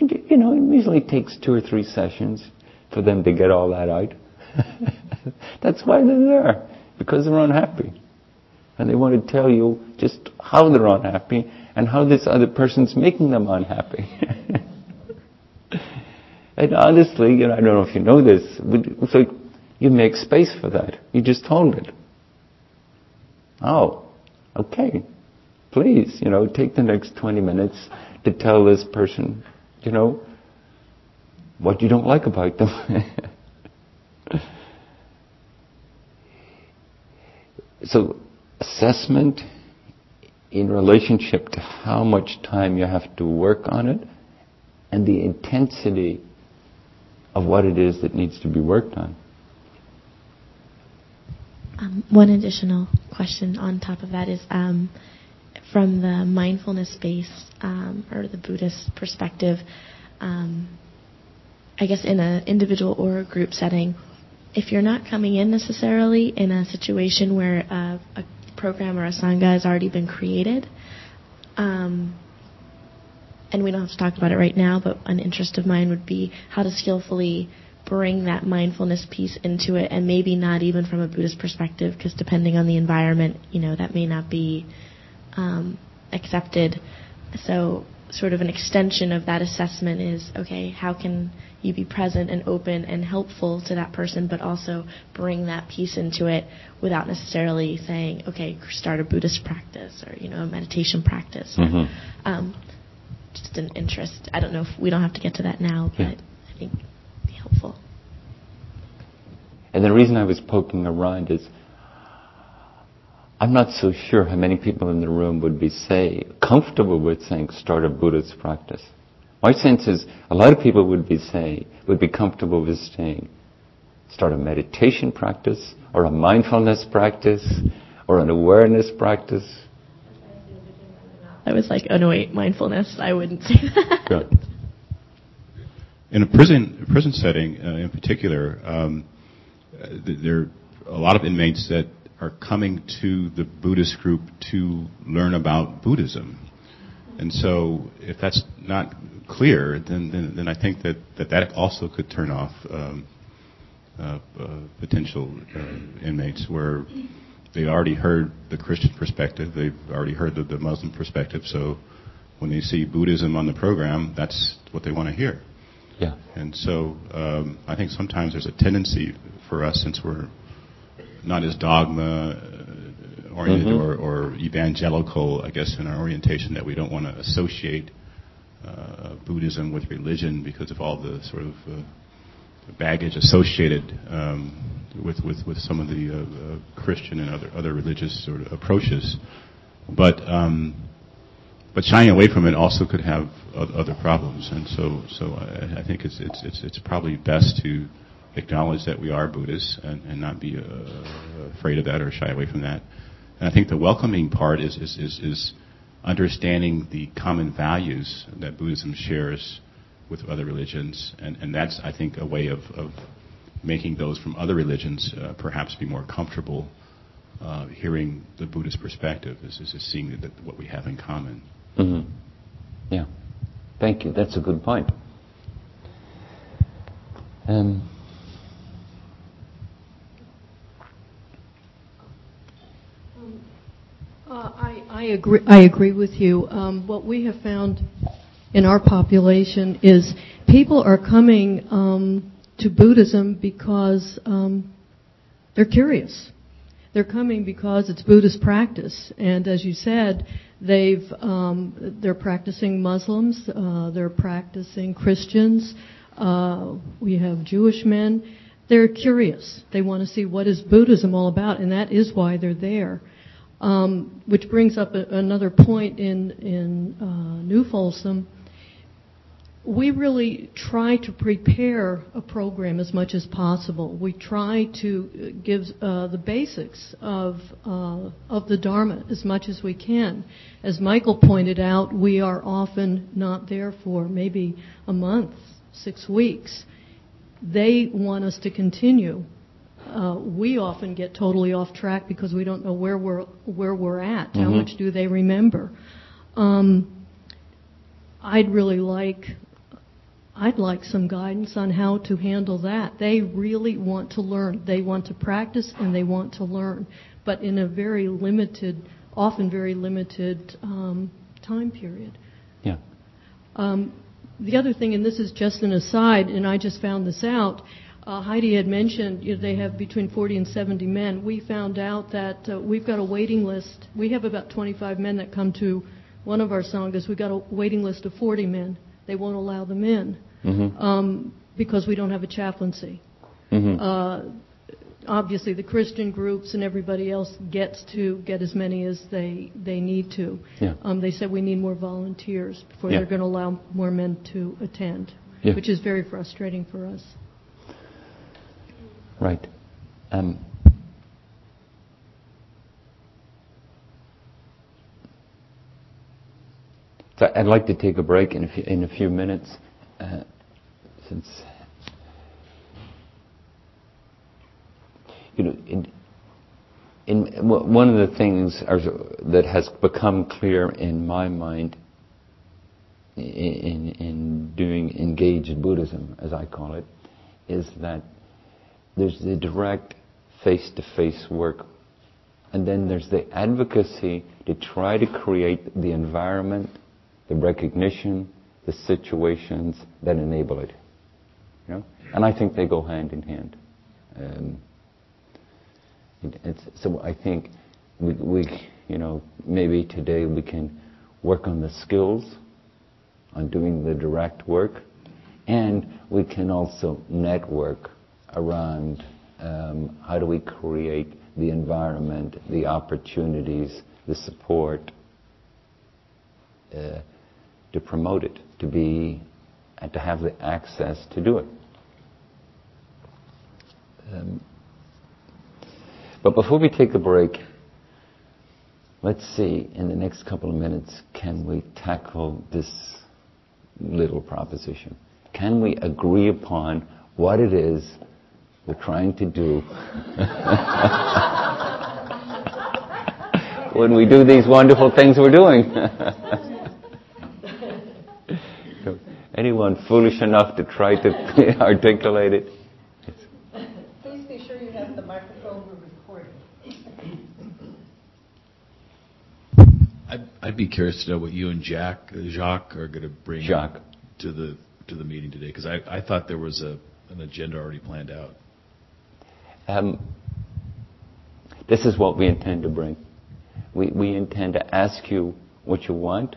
and, you know, it usually takes two or three sessions for them to get all that out. That's why they're there, because they're unhappy. And they want to tell you just how they're unhappy and how this other person's making them unhappy. and honestly, you know, I don't know if you know this, but it's like you make space for that. You just hold it. Oh, okay. Please, you know, take the next 20 minutes to tell this person, you know, what you don't like about them. so assessment in relationship to how much time you have to work on it and the intensity of what it is that needs to be worked on.
Um, one additional question on top of that is um, from the mindfulness space um, or the Buddhist perspective. I guess in an individual or a group setting, if you're not coming in necessarily in a situation where a, a program or a sangha has already been created, um, and we don't have to talk about it right now, but an interest of mine would be how to skillfully bring that mindfulness piece into it, and maybe not even from a Buddhist perspective, because depending on the environment, you know, that may not be um, accepted. So, sort of an extension of that assessment is okay, how can you be present and open and helpful to that person, but also bring that piece into it without necessarily saying, okay, start a Buddhist practice or you know a meditation practice.
Mm-hmm.
Um, just an interest. I don't know if we don't have to get to that now, but
Yeah.
I think it'd be helpful.
And the reason I was poking around is I'm not so sure how many people in the room would be say comfortable with saying start a Buddhist practice. My sense is a lot of people would be saying would be comfortable with saying start a meditation practice or a mindfulness practice or an awareness practice.
I was like, oh no, wait, mindfulness. I wouldn't say that.
Good.
In a prison prison setting, uh, in particular, um, uh, th- there are a lot of inmates that are coming to the Buddhist group to learn about Buddhism, and so if that's not clear, then then, then I think that, that that also could turn off um, uh, uh, potential uh, inmates where they already heard the Christian perspective, they've already heard the, the Muslim perspective, so when they see Buddhism on the program, that's what they want to hear.
Yeah.
And so um, I think sometimes there's a tendency for us, since we're not as dogma oriented
Mhm.
or, or evangelical, I guess, in our orientation, that we don't want to associate uh, Buddhism with religion because of all the sort of uh, baggage associated um, with, with, with some of the uh, uh, Christian and other other religious sort of approaches. But um, but shying away from it also could have other problems, and so so I, I think it's it's it's it's probably best to acknowledge that we are Buddhists and, and not be uh, afraid of that or shy away from that. And I think the welcoming part is is is, is understanding the common values that Buddhism shares with other religions, and, and that's I think a way of, of making those from other religions uh, perhaps be more comfortable uh, hearing the Buddhist perspective, is, is seeing that what we have in common.
hmm Yeah. Thank you. That's a good point. Um,
Uh, I, I agree. I agree with you. Um, what we have found in our population is people are coming um, to Buddhism because um, they're curious. They're coming because it's Buddhist practice, and as you said, They've um, they're practicing Muslims, uh, they're practicing Christians. Uh, we have Jewish men. They're curious. They want to see what is Buddhism all about, and that is why they're there. Um, which brings up a, another point in in uh, New Folsom we really try to prepare a program as much as possible. We try to give uh, the basics of uh, of the Dharma as much as we can. As Michael pointed out, we are often not there for maybe a month, six weeks. They want us to continue. Uh, we often get totally off track because we don't know where we're where we're at. Mm-hmm. How much do they remember? Um, I'd really like I'd like some guidance on how to handle that. They really want to learn. They want to practice and they want to learn, but in a very limited, often very limited um, time period.
Yeah.
Um, the other thing, and this is just an aside, and I just found this out. Uh, Heidi had mentioned you know, they have between 40 and 70 men. We found out that uh, we've got a waiting list. We have about 25 men that come to one of our sanghas. We've got a waiting list of 40 men. They won't allow them in mm-hmm. um, because we don't have a chaplaincy. Mm-hmm. Uh, obviously, the Christian groups and everybody else gets to get as many as they they need to.
Yeah.
Um, they said we need more volunteers before
yeah.
they're going to allow more men to attend,
yeah.
which is very frustrating for us.
Right. Um, so I'd like to take a break in a few, in a few minutes. Uh, since you know, in, in one of the things that has become clear in my mind in, in doing engaged Buddhism, as I call it, is that there's the direct face-to-face work, and then there's the advocacy to try to create the environment, the recognition, the situations that enable it. You know? And I think they go hand in hand. Um, so I think we, we, you know, maybe today we can work on the skills, on doing the direct work, and we can also network around um, how do we create the environment, the opportunities, the support uh, to promote it, to be, and to have the access to do it. Um, but before we take a break, let's see, in the next couple of minutes, can we tackle this little proposition? Can we agree upon what it is we're trying to do when we do these wonderful things we're doing? Anyone foolish enough to try to articulate it? Please be sure you have the microphone we're recording.
I'd, I'd be curious to know what you and Jack, Jacques, are going to bring
Jacques.
to the to the meeting today, because I, I thought there was a an agenda already planned out.
Um, this is what we intend to bring. We we intend to ask you what you want,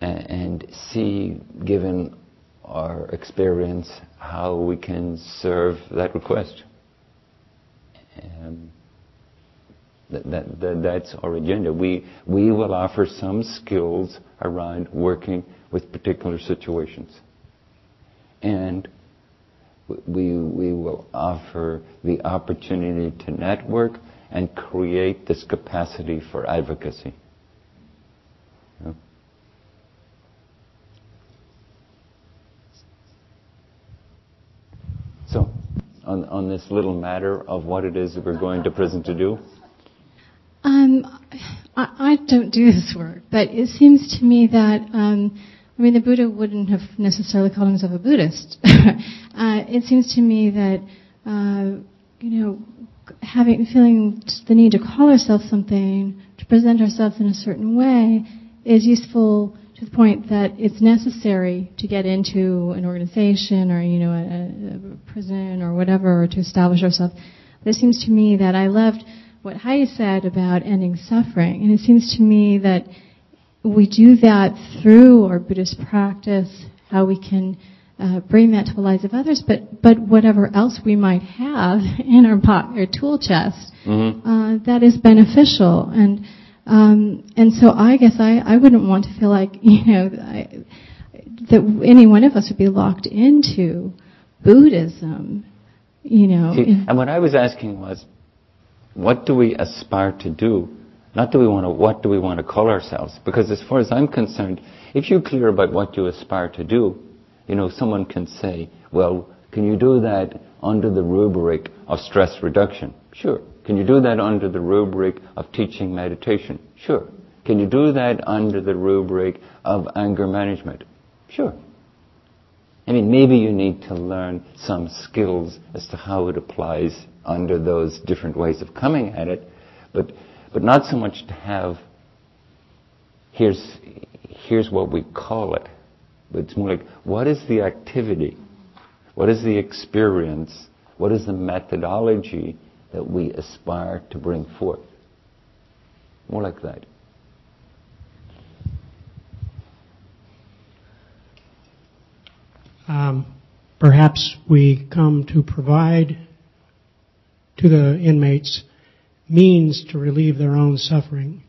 and, and see, given our experience, how we can serve that request. Um, that, that, that, that's our agenda. We, we will offer some skills around working with particular situations. And we, we will offer the opportunity to network and create this capacity for advocacy. So, on, on this little matter of what it is that we're going to prison to do,
um, I, I, don't do this work, but it seems to me that um, I mean the Buddha wouldn't have necessarily called himself a Buddhist. uh, it seems to me that uh, you know having feeling the need to call ourselves something, to present ourselves in a certain way, is useful to the point that it's necessary to get into an organization or you know a, a prison or whatever, or to establish ourselves. But it seems to me that I loved what Heidi said about ending suffering. And it seems to me that we do that through our Buddhist practice, how we can uh, bring that to the lives of others, but but whatever else we might have in our, po- our tool chest,
Mm-hmm.
uh, that is beneficial. And um, and so I guess I, I wouldn't want to feel like you know I, that any one of us would be locked into Buddhism. You know,
See, and what I was asking was, what do we aspire to do? Not do we want to, what do we want to call ourselves? Because as far as I'm concerned, if you're clear about what you aspire to do, you know, someone can say, well, can you do that under the rubric of stress reduction? Sure. Can you do that under the rubric of teaching meditation? Sure. Can you do that under the rubric of anger management? Sure. I mean, maybe you need to learn some skills as to how it applies under those different ways of coming at it, but, but not so much to have, here's, here's what we call it, but it's more like, what is the activity? What is the experience? What is the methodology that we aspire to bring forth? More like that.
Um, perhaps we come to provide to the inmates means to relieve their own suffering.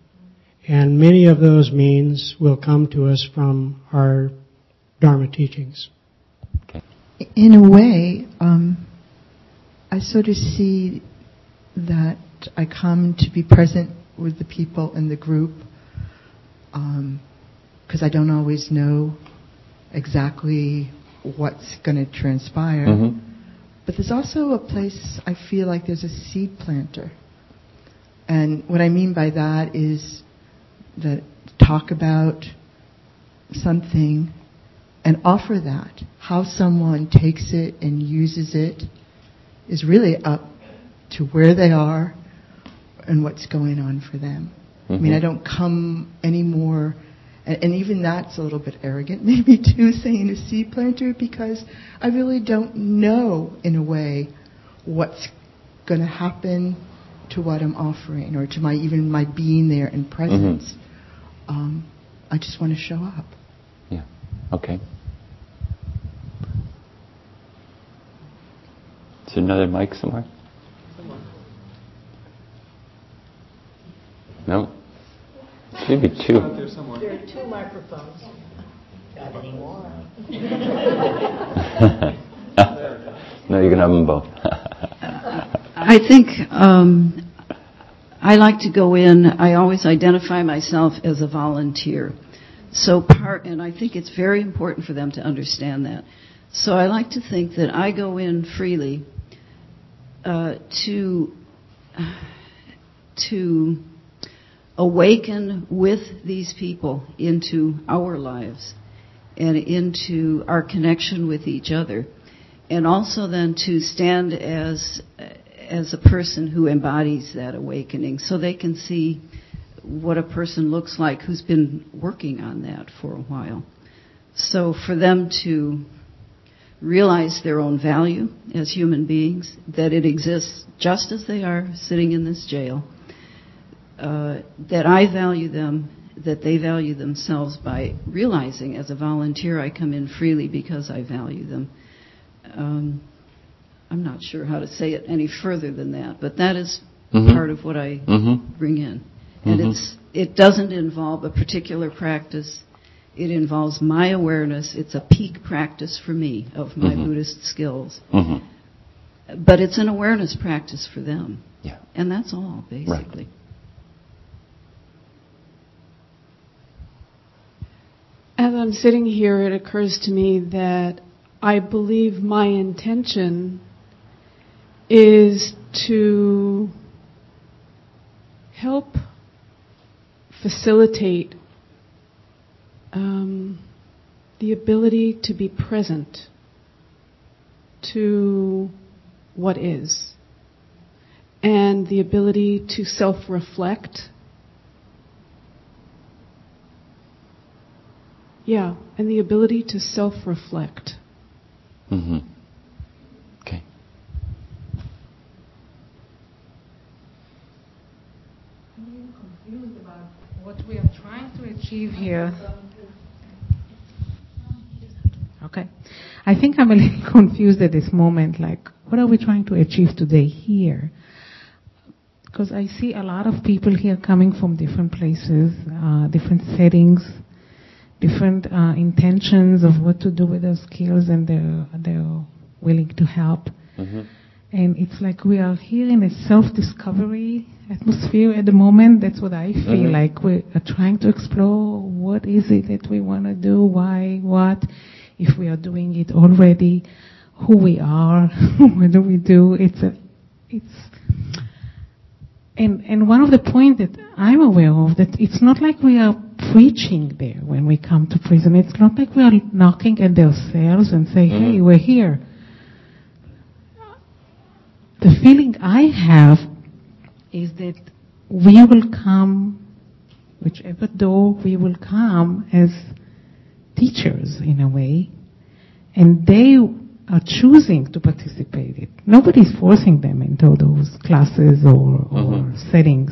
And many of those means will come to us from our Dharma teachings.
In a way, um, I sort of see that I come to be present with the people in the group because I don't always know exactly what's going to transpire.
Mhm.
But there's also a place I feel like there's a seed planter. And what I mean by that is that talk about something and offer that. How someone takes it and uses it is really up to where they are and what's going on for them. I mean,
Mhm.
I don't come anymore, and, and even that's a little bit arrogant, maybe too, saying a seed planter, because I really don't know, in a way, what's going to happen to what I'm offering, or to my even my being there in presence. Um, I just want to show up.
Yeah. Okay. Is there another mic somewhere? No? Should be two.
There are two microphones. Got any more?
no, you can have them both.
I think um, I like to go in. I always identify myself as a volunteer. So part, and I think it's very important for them to understand that. So I like to think that I go in freely uh, to to awaken with these people into our lives and into our connection with each other, and also then to stand as as a person who embodies that awakening, so they can see what a person looks like who's been working on that for a while. So for them to realize their own value as human beings, that it exists just as they are sitting in this jail, uh, that I value them, that they value themselves by realizing as a volunteer I come in freely because I value them. Um, I'm not sure how to say it any further than that, but that is
Mhm.
part of what I
Mhm.
bring in. And
Mhm.
it's it doesn't involve a particular practice. It involves my awareness. It's a peak practice for me of my
Mhm.
Buddhist skills.
Mhm.
But it's an awareness practice for them.
Yeah.
And that's all, basically.
As I'm sitting here, it occurs to me that I believe my intention is to help facilitate um, the ability to be present to what is and the ability to self reflect. Yeah, and the ability to self reflect.
hmm Okay.
confused about what we are trying to achieve here. Okay. I think I'm a little confused at this moment. Like, what are we trying to achieve today here? Because I see a lot of people here coming from different places, uh, different settings, different uh, intentions of what to do with their skills, and they're they're willing to help.
Mm-hmm.
And it's like we are here in a self-discovery atmosphere at the moment. That's what I feel
Mhm.
like we are trying to explore what is it that we want to do, why, what, if we are doing it already, who we are, what do we do. It's a, it's, and and one of the points that I'm aware of that it's not like we are preaching there when we come to prison. It's not like we are knocking at their cells and say, "Hey,
Mhm.
we're here." The feeling I have is that we will come, whichever door we will come as teachers in a way, and they are choosing to participate. it. Nobody's forcing them into those classes or, or mm-hmm. settings.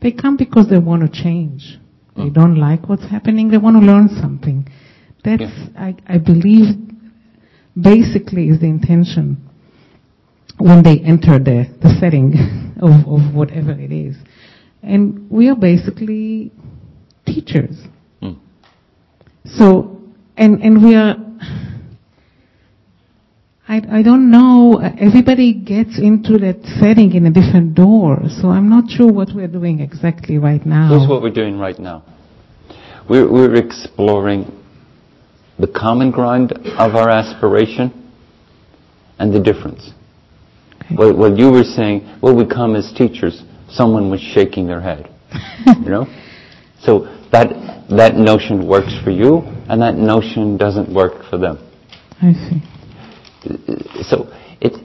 They come because they want to change. They mm. don't like what's happening. They want to learn something. That's, I, I believe, basically is the intention when they enter the, the setting of, of whatever it is. And we are basically teachers.
Hmm.
So, and, and we are, I, I don't know, everybody gets into that setting in a different door, so I'm not sure what we're doing exactly right now.
Here's what we're doing right now. We're, we're exploring the common ground of our aspiration and the difference. What, what you were saying, well, we come as teachers. Someone was shaking their head. you know? So that, that notion works for you, and that notion doesn't work for them.
I see.
So it's,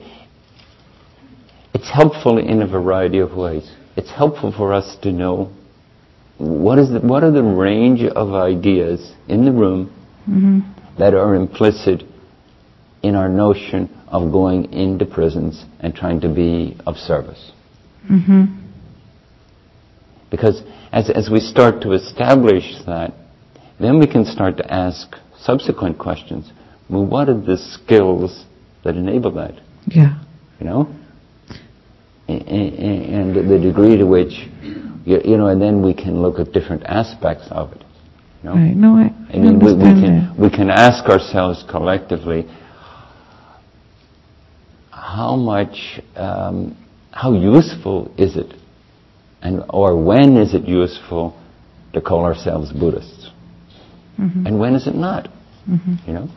it's helpful in a variety of ways. It's helpful for us to know what is the, what are the range of ideas in the room
hmm
that are implicit in our notion of going into prisons and trying to be of service.
hmm
Because as, as we start to establish that, then we can start to ask subsequent questions. Well, what are the skills that enable that?
Yeah.
You know? And the degree to which, you know, and then we can look at different aspects of it. You know?
Right. No, I,
I mean, we, we can we can ask ourselves collectively how much, um, how useful is it, and or when is it useful to call ourselves Buddhists,
Mhm.
and when is it not?
Mhm.
You know,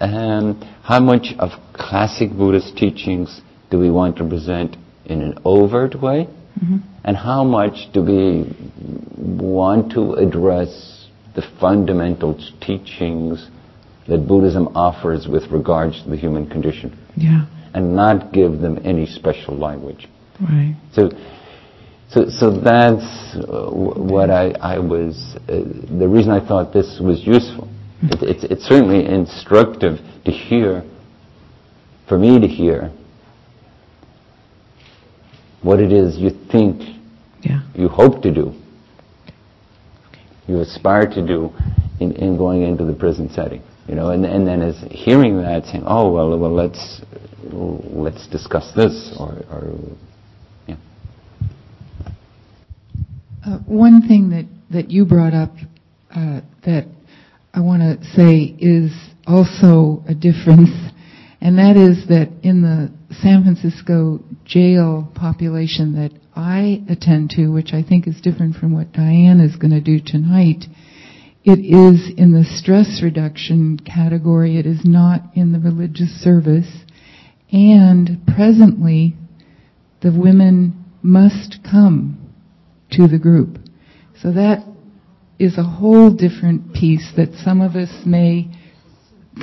um, how much of classic Buddhist teachings do we want to present in an overt way,
Mhm.
and how much do we want to address the fundamental teachings that Buddhism offers with regards to the human condition,
Yeah.
And not give them any special language?
Right.
So, so, so that's uh, what I, I was, uh, the reason I thought this was useful. It, it's, it's certainly instructive to hear, for me to hear, what it is you think
Yeah.
you hope to do, you aspire to do in, in going into the prison setting. You know, and, and then as hearing that, saying, "Oh well, well let's let's discuss this," or, or yeah.
Uh, one thing that, that you brought up uh, that I want to say is also a difference, and that is that in the San Francisco jail population that I attend to, which I think is different from what Diane is going to do tonight, it is in the stress reduction category. It is not in the religious service. And presently, the women must come to the group. So that is a whole different piece that some of us may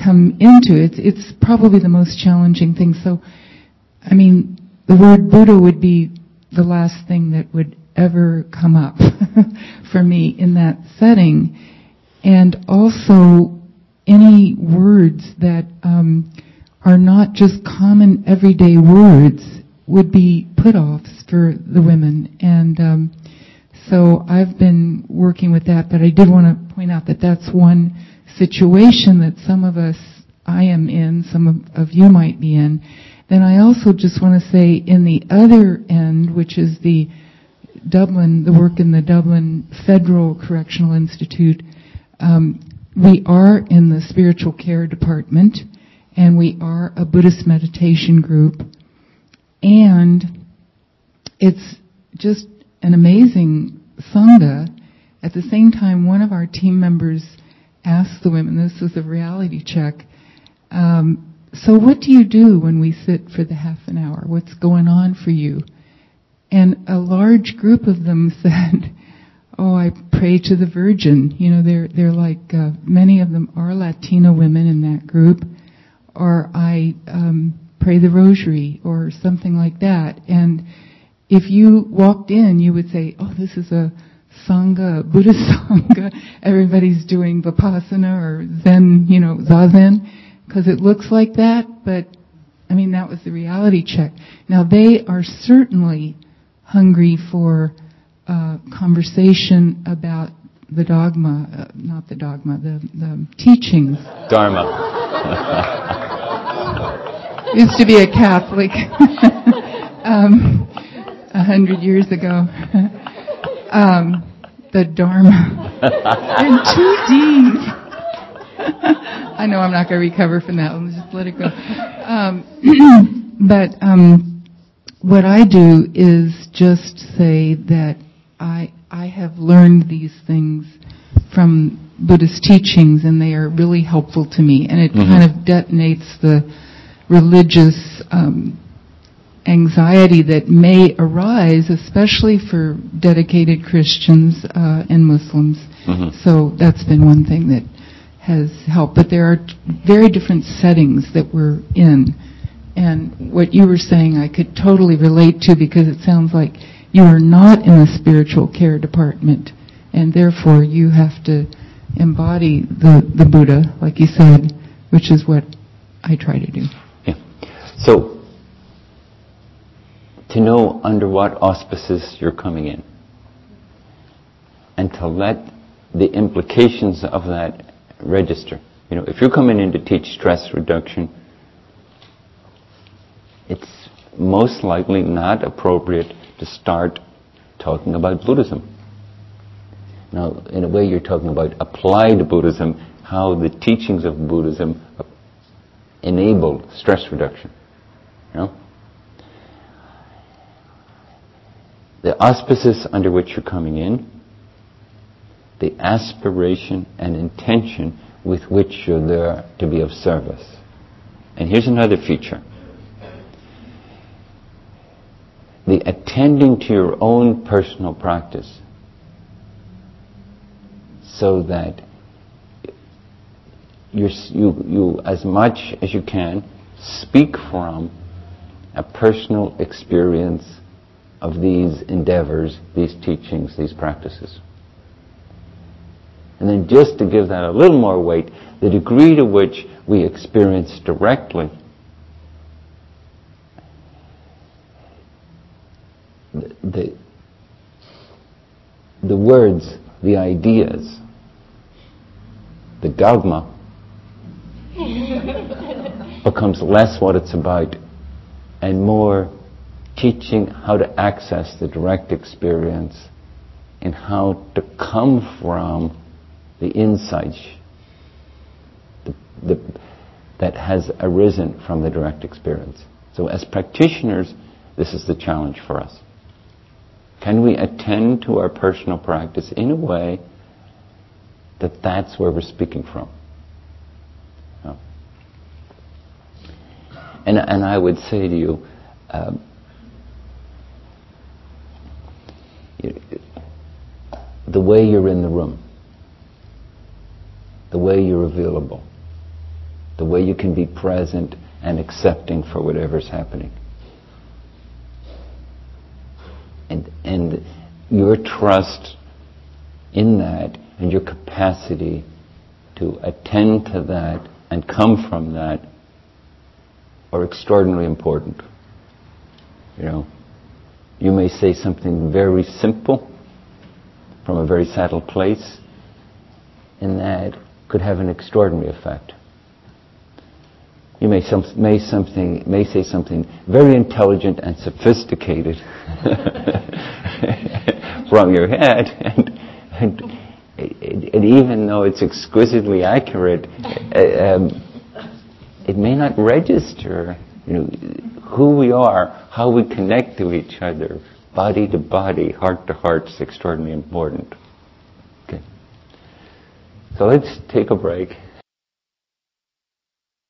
come into. It's, it's probably the most challenging thing. So, I mean, the word Buddha would be the last thing that would ever come up for me in that setting. And also, any words that um, are not just common everyday words would be put offs for the women. And um, So I've been working with that, but I did want to point out that that's one situation that some of us, I am in, some of, of you might be in. Then I also just want to say in the other end, which is the Dublin, the work in the Dublin Federal Correctional Institute, um, we are in the spiritual care department and we are a Buddhist meditation group and it's just an amazing sangha. At the same time, one of our team members asked the women, this was a reality check, um, so what do you do when we sit for the half an hour? What's going on for you? And a large group of them said, oh, I pray to the Virgin. You know, they're, they're like, uh, many of them are Latina women in that group. Or I, um, pray the rosary or something like that. And if you walked in, you would say, oh, this is a Sangha, Buddhist Sangha. Everybody's doing Vipassana or Zen, you know, Zazen, because it looks like that, but I mean, that was the reality check. Now they are certainly hungry for uh, conversation about the dogma, uh, not the dogma, the, the teachings.
Dharma.
Used to be a Catholic um, a hundred years ago. um, the Dharma. and two D's. I know I'm not going to recover from that. Let's just let it go. Um, but um, what I do is just say that I I have learned these things from Buddhist teachings, and they are really helpful to me. And it
Mhm.
kind of detonates the religious um, anxiety that may arise, especially for dedicated Christians uh, and Muslims.
Mhm.
So that's been one thing that has helped. But there are t- very different settings that we're in. And what you were saying, I could totally relate to because it sounds like you are not in the spiritual care department, and therefore you have to embody the, the Buddha, like you said, which is what I try to do. Yeah.
So, to know under what auspices you're coming in, and to let the implications of that register. You know, if you're coming in to teach stress reduction, it's most likely not appropriate to start talking about Buddhism. Now, in a way, you're talking about applied Buddhism, how the teachings of Buddhism enable stress reduction. You know? The auspices under which you're coming in, the aspiration and intention with which you're there to be of service. And here's another feature. The attending to your own personal practice so that you, you, as much as you can, speak from a personal experience of these endeavors, these teachings, these practices. And then just to give that a little more weight, the degree to which we experience directly the, the, the words, the ideas, the dogma becomes less what it's about and more teaching how to access the direct experience and how to come from the insights the, the, that has arisen from the direct experience. So as practitioners, this is the challenge for us. Can we attend to our personal practice in a way that that's where we're speaking from? No. And, and I would say to you, um, you- the way you're in the room, the way you're available, the way you can be present and accepting for whatever's happening. And, and your trust in that and your capacity to attend to that and come from that are extraordinarily important. You know, you may say something very simple, from a very subtle place, and that could have an extraordinary effect. You may, some, may, something, may say something very intelligent and sophisticated from your head, and, and, and, even though it's exquisitely accurate, uh, um, it may not register. You know, who we are, how we connect to each other, body to body, heart to heart is extraordinarily important. Okay. So let's take a break.